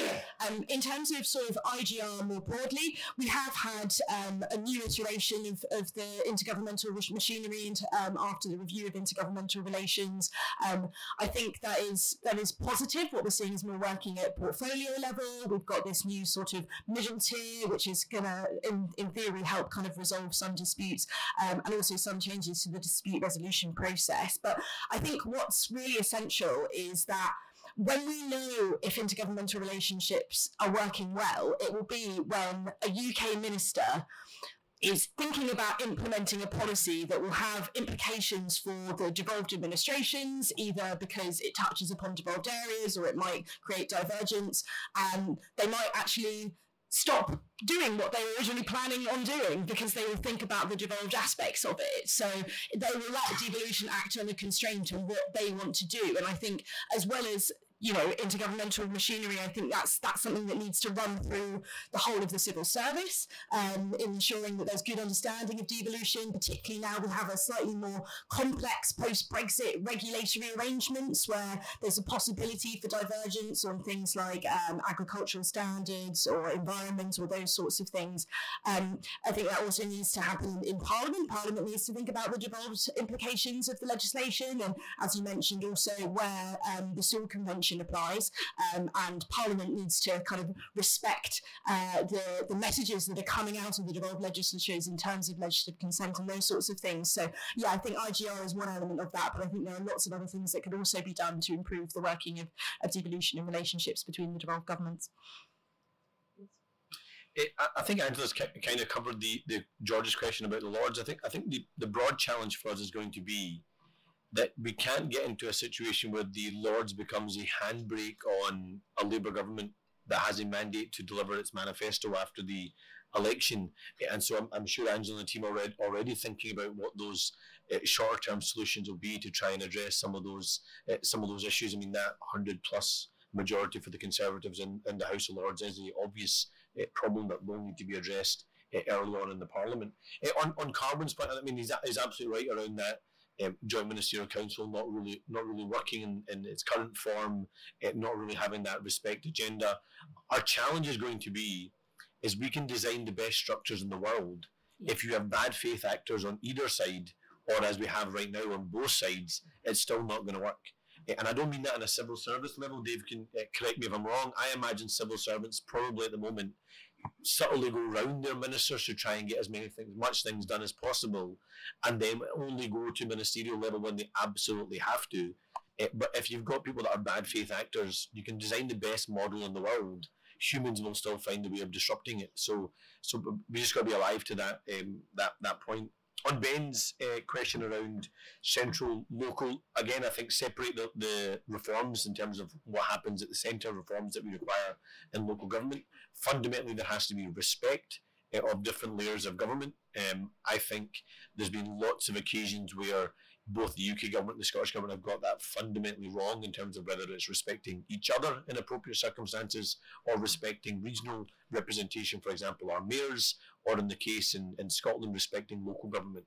Um, in terms of sort of IGR more broadly, we have had um, a new iteration of, of the intergovernmental machinery into, um, after the review of intergovernmental relations. Um, I think that is that is positive. What we're seeing is more working at portfolio level. We've got this new sort of middle tier, which is going to, in, in theory, help kind of resolve some disputes um, and also some changes to the dispute resolution process. But I think what's really essential is that when we know if intergovernmental relationships are working well, it will be when a UK minister is thinking about implementing a policy that will have implications for the devolved administrations, either because it touches upon devolved areas or it might create divergence, and they might actually stop doing what they were originally planning on doing because they will think about the devolved aspects of it. So they will let devolution act under constraint on what they want to do. And I think as well as you know, intergovernmental machinery. I think that's that's something that needs to run through the whole of the civil service, um, ensuring that there's good understanding of devolution. Particularly now we have a slightly more complex post-Brexit regulatory arrangements where there's a possibility for divergence on things like um, agricultural standards or environment or those sorts of things. Um, I think that also needs to happen in Parliament. Parliament needs to think about the devolved implications of the legislation, and as you mentioned, also where um, the Sewell Convention applies, um, and Parliament needs to kind of respect uh, the, the messages that are coming out of the devolved legislatures in terms of legislative consent and those sorts of things. So, yeah, I think IGR is one element of that, but I think there are lots of other things that could also be done to improve the working of, of devolution and relationships between the devolved governments. It, I think Angela's kind of covered the, the George's question about the Lords. I think I think the, the broad challenge for us is going to be that we can't get into a situation where the Lords becomes a handbrake on a Labour government that has a mandate to deliver its manifesto after the election. And so I'm, I'm sure Angela and the team are already, already thinking about what those uh, short-term solutions will be to try and address some of those uh, some of those issues. I mean, that 100 plus majority for the Conservatives in, in the House of Lords is the obvious uh, problem that will need to be addressed uh, early on in the Parliament. Uh, on, on Carwyn's point, I mean, he's, he's absolutely right around that um, joint ministerial council not really not really working in, in its current form, uh, not really having that respect agenda. Our challenge is going to be is we can design the best structures in the world. If you have bad faith actors on either side, or as we have right now on both sides, it's still not going to work. And I don't mean that on a civil service level. Dave can uh, correct me if I'm wrong. I imagine civil servants probably at the moment subtly go round their ministers to try and get as many things, much things done as possible, and then only go to ministerial level when they absolutely have to. Uh, but if you've got people that are bad faith actors, you can design the best model in the world. Humans will still find a way of disrupting it. So, so we just got to be alive to that um, that that point on Ben's uh, question around central, local, again, I think separate the, the reforms in terms of what happens at the centre, reforms that we require in local government. Fundamentally, there has to be respect uh, of different layers of government. Um, I think there's been lots of occasions where both the UK government and the Scottish government have got that fundamentally wrong in terms of whether it's respecting each other in appropriate circumstances or respecting regional representation, for example, our mayors, or in the case in, in Scotland, respecting local government.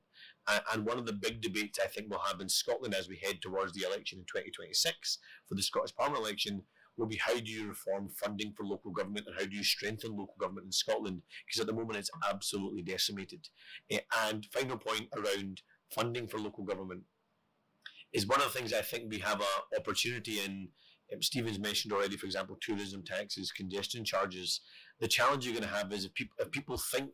And, and one of the big debates I think we'll have in Scotland as we head towards the election in 2026 for the Scottish Parliament election will be how do you reform funding for local government and how do you strengthen local government in Scotland? Because at the moment it's absolutely decimated. And final point around funding for local government is one of the things I think we have a opportunity in. Um, Stephen's mentioned already, for example, tourism taxes, congestion charges. The challenge you're going to have is if people, if people think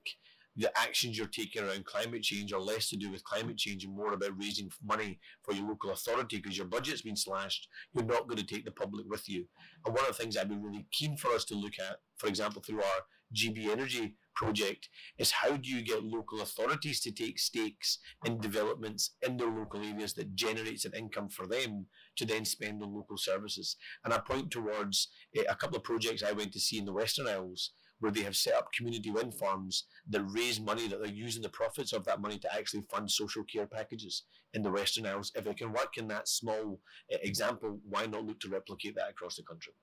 the actions you're taking around climate change are less to do with climate change and more about raising money for your local authority because your budget's been slashed, you're not going to take the public with you. And one of the things I'd be really keen for us to look at, for example, through our GB Energy project, is how do you get local authorities to take stakes in developments in their local areas that generates an income for them to then spend on local services. And I point towards eh, a couple of projects I went to see in the Western Isles where they have set up community wind farms that raise money that they're using the profits of that money to actually fund social care packages in the Western Isles. If it can work in that small uh, example, why not look to replicate that across the country?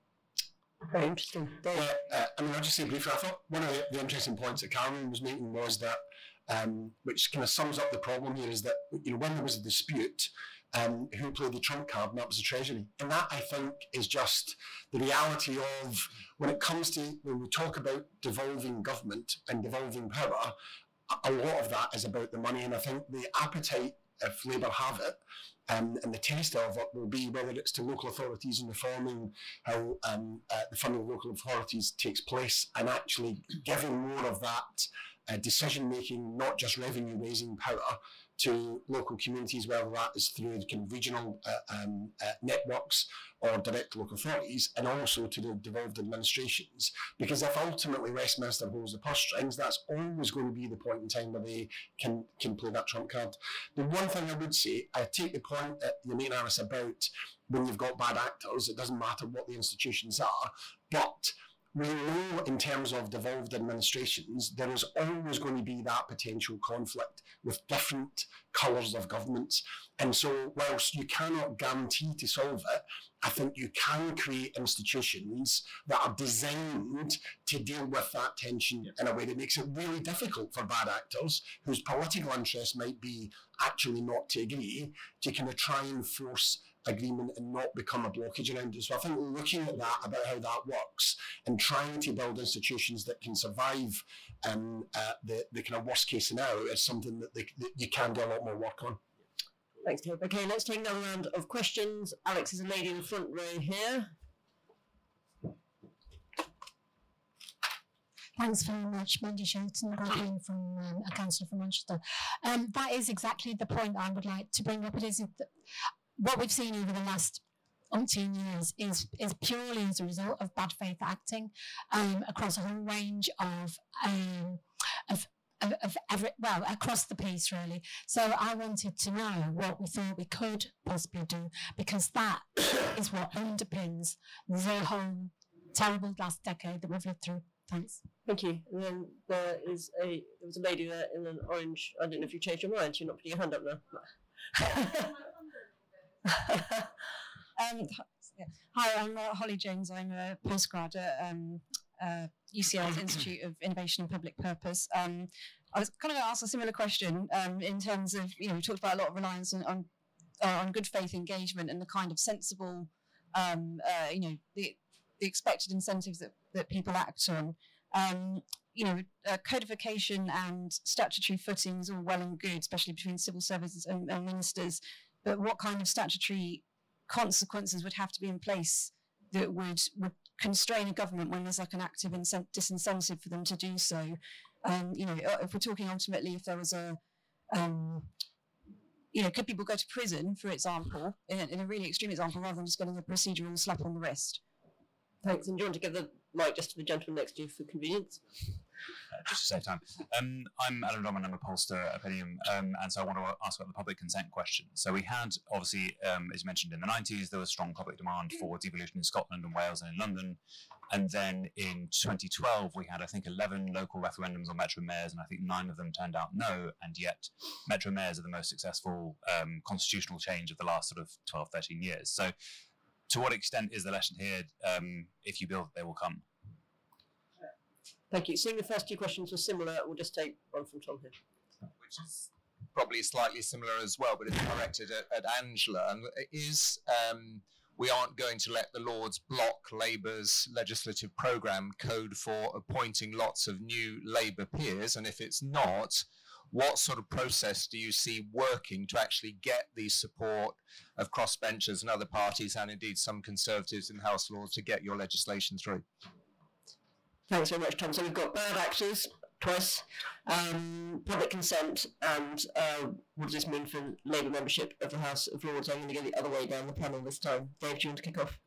Very interesting. Well, uh, I mean, I'll just say briefly, I thought one of the, the interesting points that Carwyn was making was that, um, which kind of sums up the problem here, is that, you know, when there was a dispute, um, who played the trump card, and that was the Treasury. And that, I think, is just the reality of when it comes to, when we talk about devolving government and devolving power, a lot of that is about the money. And I think the appetite, if Labour have it, um, and the test of it will be whether it's to local authorities and reforming how um, uh, the funding of local authorities takes place and actually giving more of that uh, decision making, not just revenue raising power, to local communities, whether that is through kind of regional uh, um, uh, networks or direct local authorities, and also to the devolved administrations. Because if ultimately Westminster holds the purse strings, that's always going to be the point in time where they can can play that trump card. The one thing I would say, I take the point that you made, Anas, about when you've got bad actors, it doesn't matter what the institutions are, but we know in terms of devolved administrations, there is always going to be that potential conflict with different colours of governments. And so, whilst you cannot guarantee to solve it, I think you can create institutions that are designed to deal with that tension in a way that makes it really difficult for bad actors whose political interests might be actually not to agree to kind of try and force agreement and not become a blockage around it. So I think looking at that about how that works and trying to build institutions that can survive um, uh, the, the kind of worst case scenario is something that, they, that you can do a lot more work on. Thanks, Dave. Okay, let's take another round of questions. Alex is a lady in the front row here. Thanks very much, Mandy Shelton, Godwin from um, a councillor from Manchester. Um, that is exactly the point I would like to bring up. It is that what we've seen over the last umpteen years is is purely as a result of bad faith acting um, across a whole range of um, of of, of every, well across the piece really. So I wanted to know what we thought we could possibly do because that is what underpins the whole terrible last decade that we've lived through. Thanks. Thank you. And then there is a there was a lady there in an orange. I don't know if you changed your mind. You're not putting your hand up now. Um. Hi, I'm uh, Holly Jones. I'm a postgrad at um, uh, UCL's Institute of Innovation and Public Purpose. Um, I was kind of going to ask a similar question um, in terms of, you know, we talked about a lot of reliance on on, uh, on good faith engagement and the kind of sensible, um, uh, you know, the, the expected incentives that, that people act on. Um, you know, uh, codification and statutory footings all well and good, especially between civil servants and, and ministers. But what kind of statutory consequences would have to be in place that would, would constrain a government when there's like an active incent- disincentive for them to do so. Um, you know, uh, if we're talking ultimately, if there was a, um, you know, could people go to prison, for example, in a, in a really extreme example, rather than just getting a procedural slap on the wrist? Thanks. And do you want to give the mic just to the gentleman next to you for convenience? Uh, just to save time. Um, I'm Adam Drummond, I'm a pollster at Opinium, um, and so I want to ask about the public consent question. So we had, obviously, um, as you mentioned, in the 90s, there was strong public demand for devolution in Scotland and Wales and in London. And then in 2012, we had, I think, 11 local referendums on Metro mayors, and I think nine of them turned out no. And yet, Metro mayors are the most successful um, constitutional change of the last sort of 12, 13 years. So, to what extent is the lesson here um, if you build, they will come? Thank you. Seeing the first two questions were similar, we'll just take one from Tom here. which is probably slightly similar as well, but it's directed at, at Angela. And is um, we aren't going to let the Lords block Labour's legislative programme code for appointing lots of new Labour peers, and if it's not, what sort of process do you see working to actually get the support of crossbenchers and other parties, and indeed some Conservatives in the House of Lords, to get your legislation through? Thanks very much, Tom. So we've got bad actors twice, um, public consent, and uh, what does this mean for Labour membership of the House of Lords? I'm going to go the other way down the panel this time. Dave, do you want to kick off?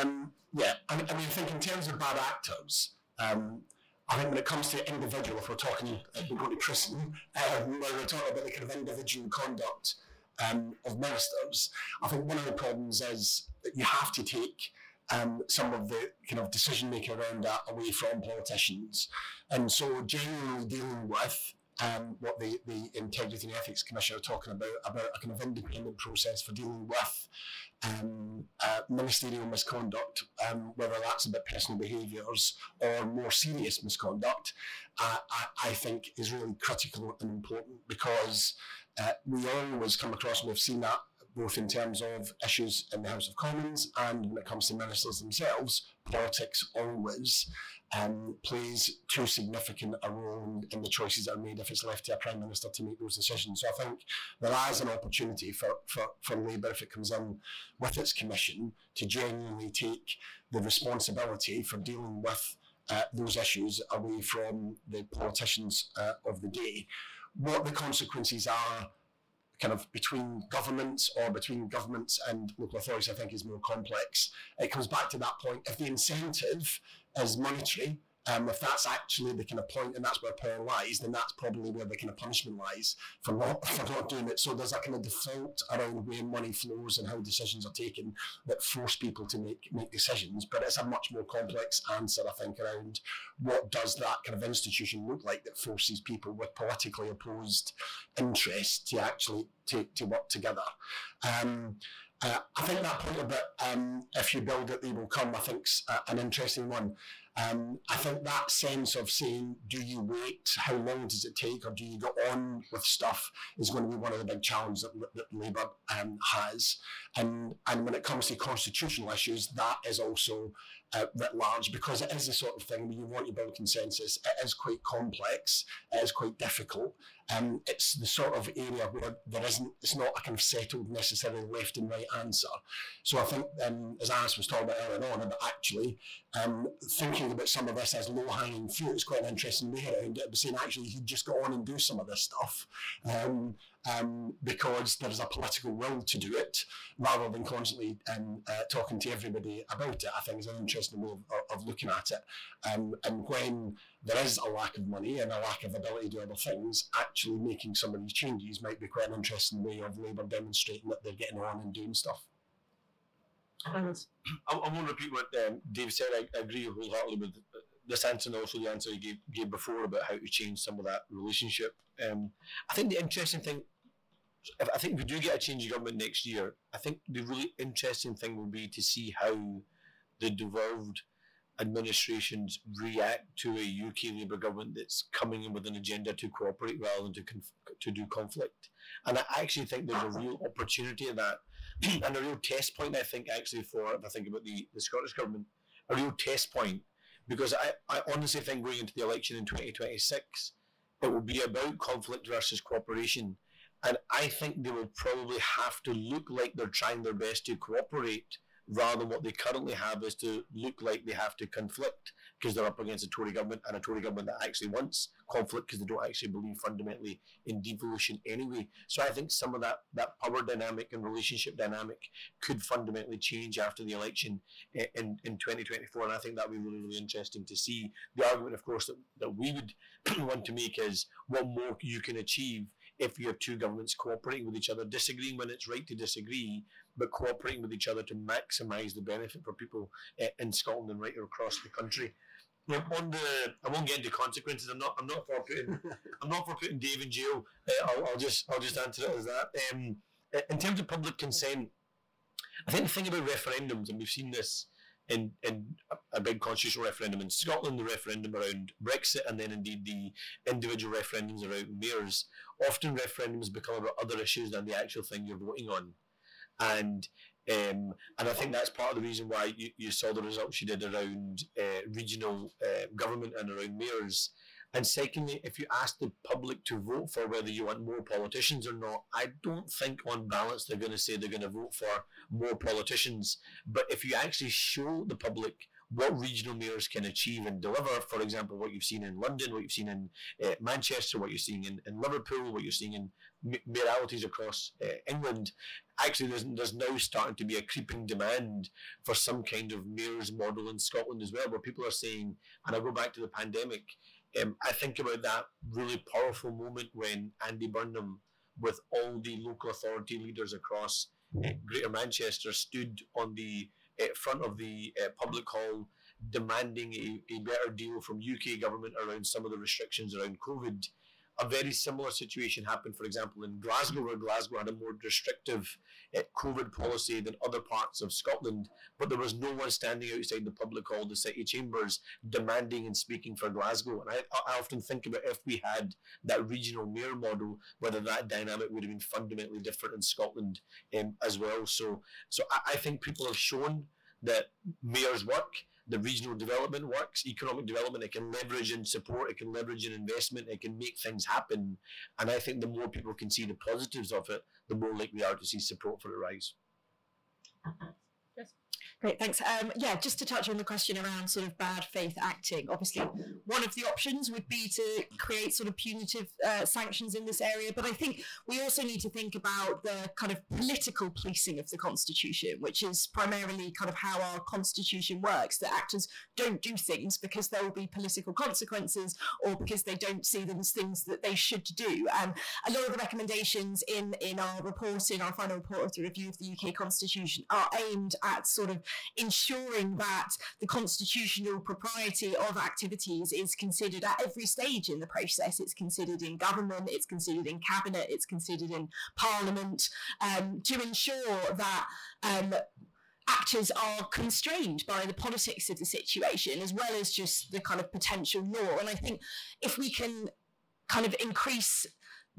Um, yeah, I mean, I think in terms of bad actors, um, I think when it comes to individual, if we're talking, uh, we're to prison, um, where we're talking about the kind of individual conduct um, of ministers, I think one of the problems is that you have to take um, some of the kind of decision making around that away from politicians. And so, generally dealing with um, what the, the Integrity and Ethics Commission are talking about, about a kind of independent process for dealing with um, uh, ministerial misconduct, um, whether that's about personal behaviours or more serious misconduct, uh, I, I think is really critical and important because uh, we always come across, and we've seen that both in terms of issues in the House of Commons and when it comes to ministers themselves, politics always um, plays too significant a role in, in the choices that are made if it's left to a Prime Minister to make those decisions. So I think there is an opportunity for, for, for Labour, if it comes in with its commission, to genuinely take the responsibility for dealing with uh, those issues away from the politicians uh, of the day. What the consequences are kind of between governments or between governments and local authorities, I think is more complex. It comes back to that point. If the incentive is monetary, um, if that's actually the kind of point and that's where power lies, then that's probably where the kind of punishment lies for not for not doing it. So there's a kind of default around where money flows and how decisions are taken that force people to make make decisions. But it's a much more complex answer, I think, around what does that kind of institution look like that forces people with politically opposed interests to actually to, to work together. Um, uh, I think that point about um, if you build it, they will come. I think's uh, an interesting one. Um, I think that sense of saying, do you wait? How long does it take? Or do you go on with stuff is going to be one of the big challenges that, that Labour um, has. And, and when it comes to constitutional issues, that is also uh, writ large because it is the sort of thing where you want to build consensus. It is quite complex. It is quite difficult. Um, it's the sort of area where there isn't, it's not a kind of settled necessarily left and right answer. So I think, um, as Alice was talking about earlier on, about actually um, thinking about some of this as low hanging fruit is quite an interesting way around it. Saying actually you just go on and do some of this stuff. Um, um, because there's a political will to do it rather than constantly um, uh, talking to everybody about it. I think is an interesting way of, of looking at it. Um, and when there is a lack of money and a lack of ability to do other things, actually making some of these changes might be quite an interesting way of Labour demonstrating that they're getting on and doing stuff. I, I won't repeat what um, Dave said. I, I agree wholeheartedly with this answer and also the answer he gave, gave before about how to change some of that relationship. Um, I think the interesting thing, I think we do get a change of government next year, I think the really interesting thing will be to see how the devolved administrations react to a UK Labour government that's coming in with an agenda to cooperate rather than to conf- to do conflict. And I actually think there's a real opportunity in that, and a real test point. I think actually for if I think about the, the Scottish government, a real test point because I, I honestly think going into the election in 2026, it will be about conflict versus cooperation. And I think they will probably have to look like they're trying their best to cooperate rather than what they currently have is to look like they have to conflict because they're up against a Tory government and a Tory government that actually wants conflict because they don't actually believe fundamentally in devolution anyway. So I think some of that, that power dynamic and relationship dynamic could fundamentally change after the election in, in 2024. And I think that would be really, really interesting to see. The argument, of course, that, that we would want to make is what more you can achieve if you have two governments cooperating with each other, disagreeing when it's right to disagree, but cooperating with each other to maximise the benefit for people uh, in Scotland and right across the country. On the, I won't get into consequences. I'm not. I'm not for putting. I'm not for putting Dave in jail. Uh, I'll, I'll just. I'll just answer it as that. Um, in terms of public consent, I think the thing about referendums, and we've seen this in, in a big constitutional referendum in Scotland, the referendum around Brexit, and then indeed the individual referendums around mayors. Often referendums become about other issues than the actual thing you're voting on, and um, and I think that's part of the reason why you, you saw the results you did around uh, regional uh, government and around mayors. And secondly, if you ask the public to vote for whether you want more politicians or not, I don't think on balance they're going to say they're going to vote for more politicians. But if you actually show the public what regional mayors can achieve and deliver, for example, what you've seen in London, what you've seen in uh, Manchester, what you're seeing in, in Liverpool, what you're seeing in mayoralties across uh, England, actually there's, there's now starting to be a creeping demand for some kind of mayor's model in Scotland as well, where people are saying, and I go back to the pandemic, um, I think about that really powerful moment when Andy Burnham, with all the local authority leaders across uh, Greater Manchester, stood on the uh, front of the uh, public hall demanding a, a better deal from UK government around some of the restrictions around COVID a very similar situation happened, for example, in Glasgow, where Glasgow had a more restrictive uh, COVID policy than other parts of Scotland, but there was no one standing outside the public hall, the city chambers, demanding and speaking for Glasgow. And I, I often think about if we had that regional mayor model, whether that dynamic would have been fundamentally different in Scotland um, as well. So, so I, I think people have shown that mayors work the regional development works, economic development, it can leverage and support, it can leverage and investment, it can make things happen. And I think the more people can see the positives of it, the more likely are to see support for it rise. Uh-huh. Great, thanks. Um, yeah, just to touch on the question around sort of bad faith acting. Obviously, one of the options would be to create sort of punitive uh, sanctions in this area, but I think we also need to think about the kind of political policing of the constitution, which is primarily kind of how our constitution works. That actors don't do things because there will be political consequences, or because they don't see them as things that they should do. And a lot of the recommendations in in our report, in our final report of the review of the UK constitution, are aimed at sort of ensuring that the constitutional propriety of activities is considered at every stage in the process. It's considered in government, it's considered in cabinet, it's considered in parliament um, to ensure that. Um, actors are constrained by the politics of the situation as well as just the kind of potential law. And I think if we can kind of increase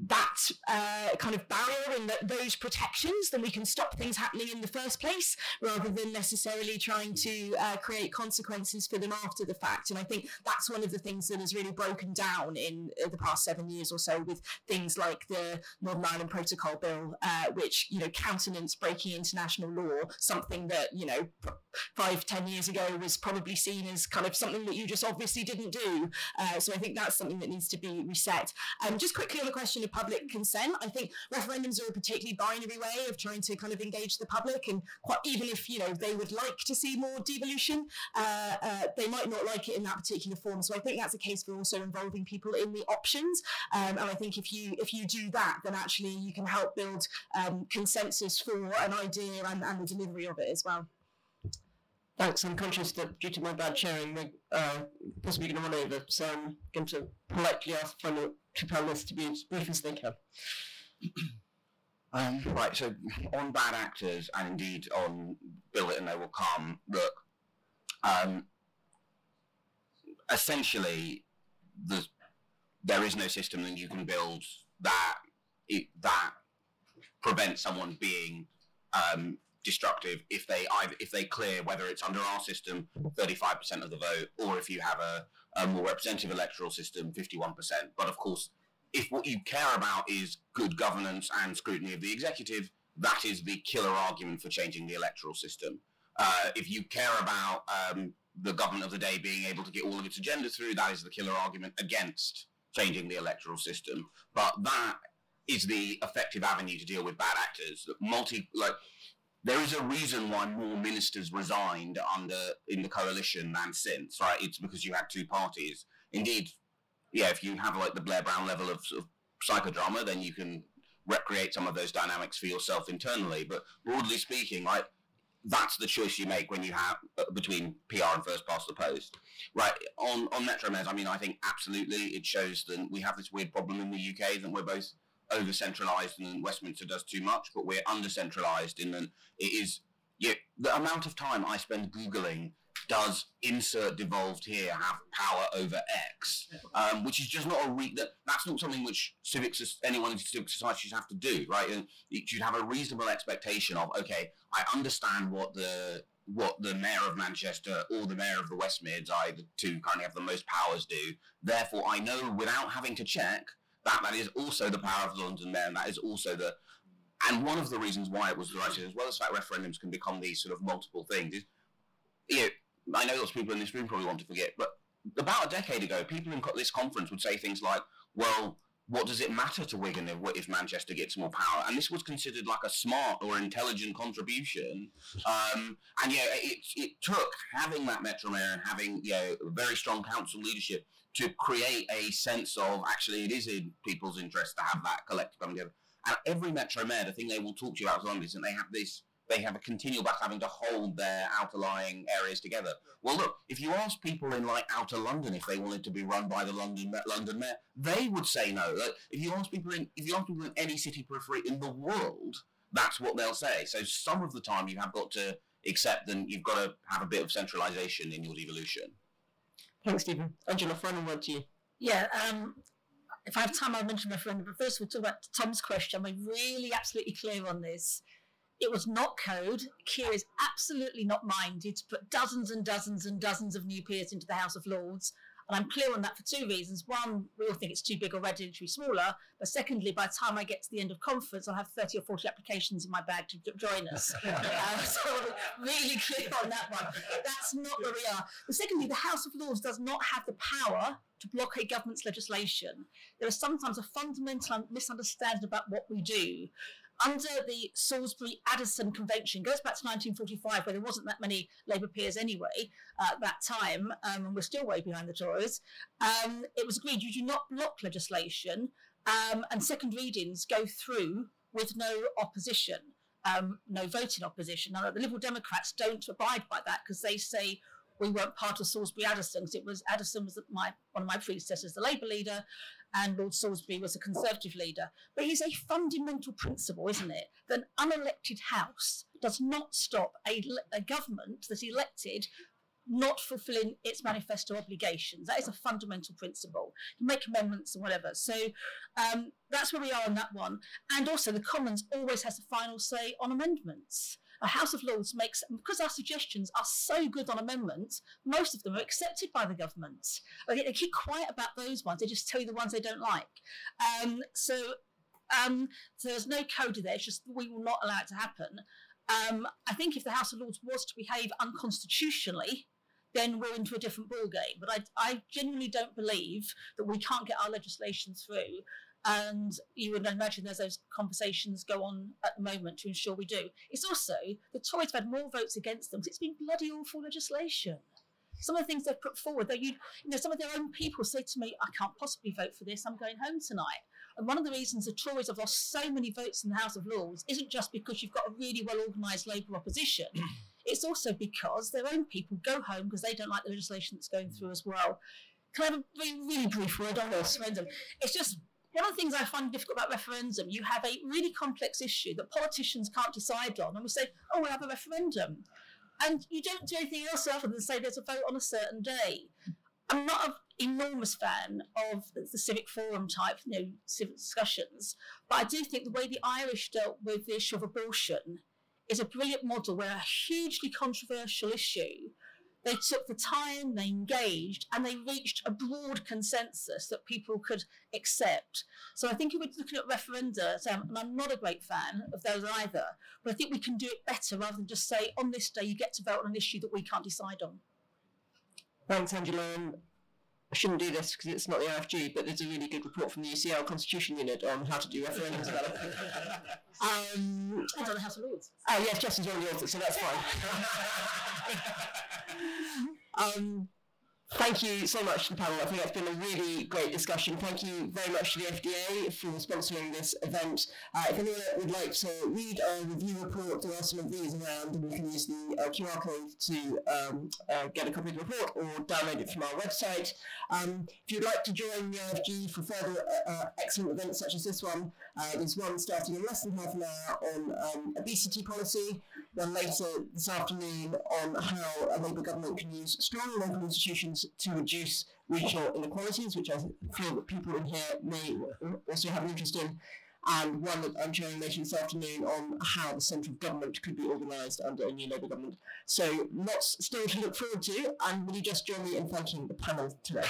that uh, kind of barrier and that those protections, then we can stop things happening in the first place rather than necessarily trying to uh, create consequences for them after the fact. And I think that's one of the things that has really broken down in uh, the past seven years or so with things like the Northern Ireland Protocol Bill, uh, which you know countenance breaking international law, something that you know five ten years ago was probably seen as kind of something that you just obviously didn't do. Uh, so I think that's something that needs to be reset. Um, just quickly on the question of public consent. I think referendums are a particularly binary way of trying to kind of engage the public, and quite, even if you know they would like to see more devolution, uh, uh, they might not like it in that particular form. So I think that's a case for also involving people in the options. Um, and I think if you if you do that, then actually you can help build um, consensus for an idea and, and the delivery of it as well. Thanks. I'm conscious that due to my bad chairing, we're uh, possibly going to run over, so I'm going to politely ask final two panelists to be as brief as they can. Um, right, so on bad actors and indeed on Bill It and They Will Come, look, um, essentially, the, there is no system that you can build that it, that prevents someone being um, destructive if they either if they clear whether it's under our system 35% of the vote or if you have a, a more representative electoral system 51% but of course if what you care about is good governance and scrutiny of the executive that is the killer argument for changing the electoral system. Uh, if you care about um, the government of the day being able to get all of its agenda through that is the killer argument against changing the electoral system. But that is the effective avenue to deal with bad actors. Multi like there is a reason why more ministers resigned under in the coalition than since, right? It's because you had two parties. Indeed, yeah, if you have like the Blair Brown level of, of psychodrama, then you can recreate some of those dynamics for yourself internally. But broadly speaking, right, that's the choice you make when you have uh, between PR and first past the post, right? On on Metro Mayors, I mean, I think absolutely it shows that we have this weird problem in the UK that we're both over centralized and Westminster does too much, but we're under centralized in that it is yeah, the amount of time I spend googling does insert devolved here have power over X, um, which is just not a re- that, that's not something which civic soc- anyone in civic society should have to do, right? And you should have a reasonable expectation of okay, I understand what the what the mayor of Manchester or the mayor of the West Mids, I the two kind of have the most powers do. Therefore, I know without having to check that that is also the power of London mayor, and that is also the and one of the reasons why it was the right as well as fact referendums can become these sort of multiple things, is you know, I know lots of people in this room probably want to forget, but about a decade ago, people in this conference would say things like, well, what does it matter to Wigan if, if Manchester gets more power? And this was considered like a smart or intelligent contribution. Um, and yeah, it, it took having that Metro Mayor and having you know, very strong council leadership to create a sense of actually it is in people's interest to have that collective coming together. And every Metro Mayor, the thing they will talk to you about on this, and they have this they have a continual battle having to hold their outer lying areas together. Well, look, if you ask people in like outer London if they wanted to be run by the London London mayor, they would say no. Like, if you ask people in if you ask people in any city periphery in the world, that's what they'll say. So some of the time you have got to accept that you've got to have a bit of centralisation in your devolution. Thanks, Stephen. Angela, final word to you. Yeah, um, if I have time, I'll mention referendum. But first, we'll talk about Tom's question. I'm really absolutely clear on this. It was not code. Keir is absolutely not minded to put dozens and dozens and dozens of new peers into the House of Lords. And I'm clear on that for two reasons. One, we all think it's too big already and too smaller. But secondly, by the time I get to the end of conference, I'll have 30 or 40 applications in my bag to join us. um, so really clear on that one. That's not where we are. But secondly, the House of Lords does not have the power to block a government's legislation. There is sometimes a fundamental misunderstanding about what we do under the Salisbury Addison Convention, goes back to 1945, where there wasn't that many Labour peers anyway uh, at that time, um, and we're still way behind the Tories. Um, it was agreed you do not block legislation, um, and second readings go through with no opposition. Um, no voting opposition. Now, the Liberal Democrats don't abide by that because they say we weren't part of Salisbury Addison because it was Addison was my one of my predecessors, the Labour leader, and Lord Salisbury was a Conservative leader. But it's a fundamental principle, isn't it, that an unelected House does not stop a, a government that's elected not fulfilling its manifesto obligations. That is a fundamental principle. You make amendments and whatever. So um, that's where we are on that one. And also, the Commons always has the final say on amendments. A House of Lords makes, because our suggestions are so good on amendments, most of them are accepted by the government. Okay, They keep quiet about those ones, they just tell you the ones they don't like. Um, so, um, so there's no code there, it's just we will not allow it to happen. Um, I think if the House of Lords was to behave unconstitutionally, then we're into a different ballgame. But I, I genuinely don't believe that we can't get our legislation through. And you would imagine there's those conversations go on at the moment to ensure we do. It's also the Tories have had more votes against them because it's been bloody awful legislation. Some of the things they've put forward, that you, you know, some of their own people say to me, "I can't possibly vote for this. I'm going home tonight." And one of the reasons the Tories have lost so many votes in the House of Lords isn't just because you've got a really well organised Labour opposition. it's also because their own people go home because they don't like the legislation that's going through as well. Can I have a really, really brief word on this? It's just one of the things I find difficult about referendum. You have a really complex issue that politicians can't decide on, and we say, "Oh, we'll have a referendum," and you don't do anything else other than say there's a vote on a certain day. I'm not an enormous fan of the, civic forum type, you know, civic discussions, but I do think the way the Irish dealt with the issue of abortion is a brilliant model where a hugely controversial issue, they took the time, they engaged, and they reached a broad consensus that people could accept. So I think if we're looking at referenda, and I'm not a great fan of those either, but I think we can do it better rather than just say on this day you get to vote on an issue that we can't decide on. Thanks, Angela. And I shouldn't do this because it's not the IFG, but there's a really good report from the UCL Constitution Unit on how to do referendums better. um, Depends on the House of Lords. Oh yes, Justin's already authored, so that's fine. um, Thank you so much to the panel. I think that's been a really great discussion. Thank you very much to the FDA for sponsoring this event. Uh, if anyone would like to read our review report, there are some of these around, and you can use the uh, QR code to um, uh, get a copy of the report or download it from our website. Um, if you'd like to join the IFG for further uh, uh, excellent events such as this one, uh, there's one starting in less than half an hour on um, obesity policy, then later this afternoon on how a Labour government can use strong local institutions to reduce regional inequalities, which I feel that people in here may also have an interest in, and one that I'm chairing later this afternoon on how the central government could be organised under a new Labour government. So lots still to look forward to, and will you just join me in thanking the panel today?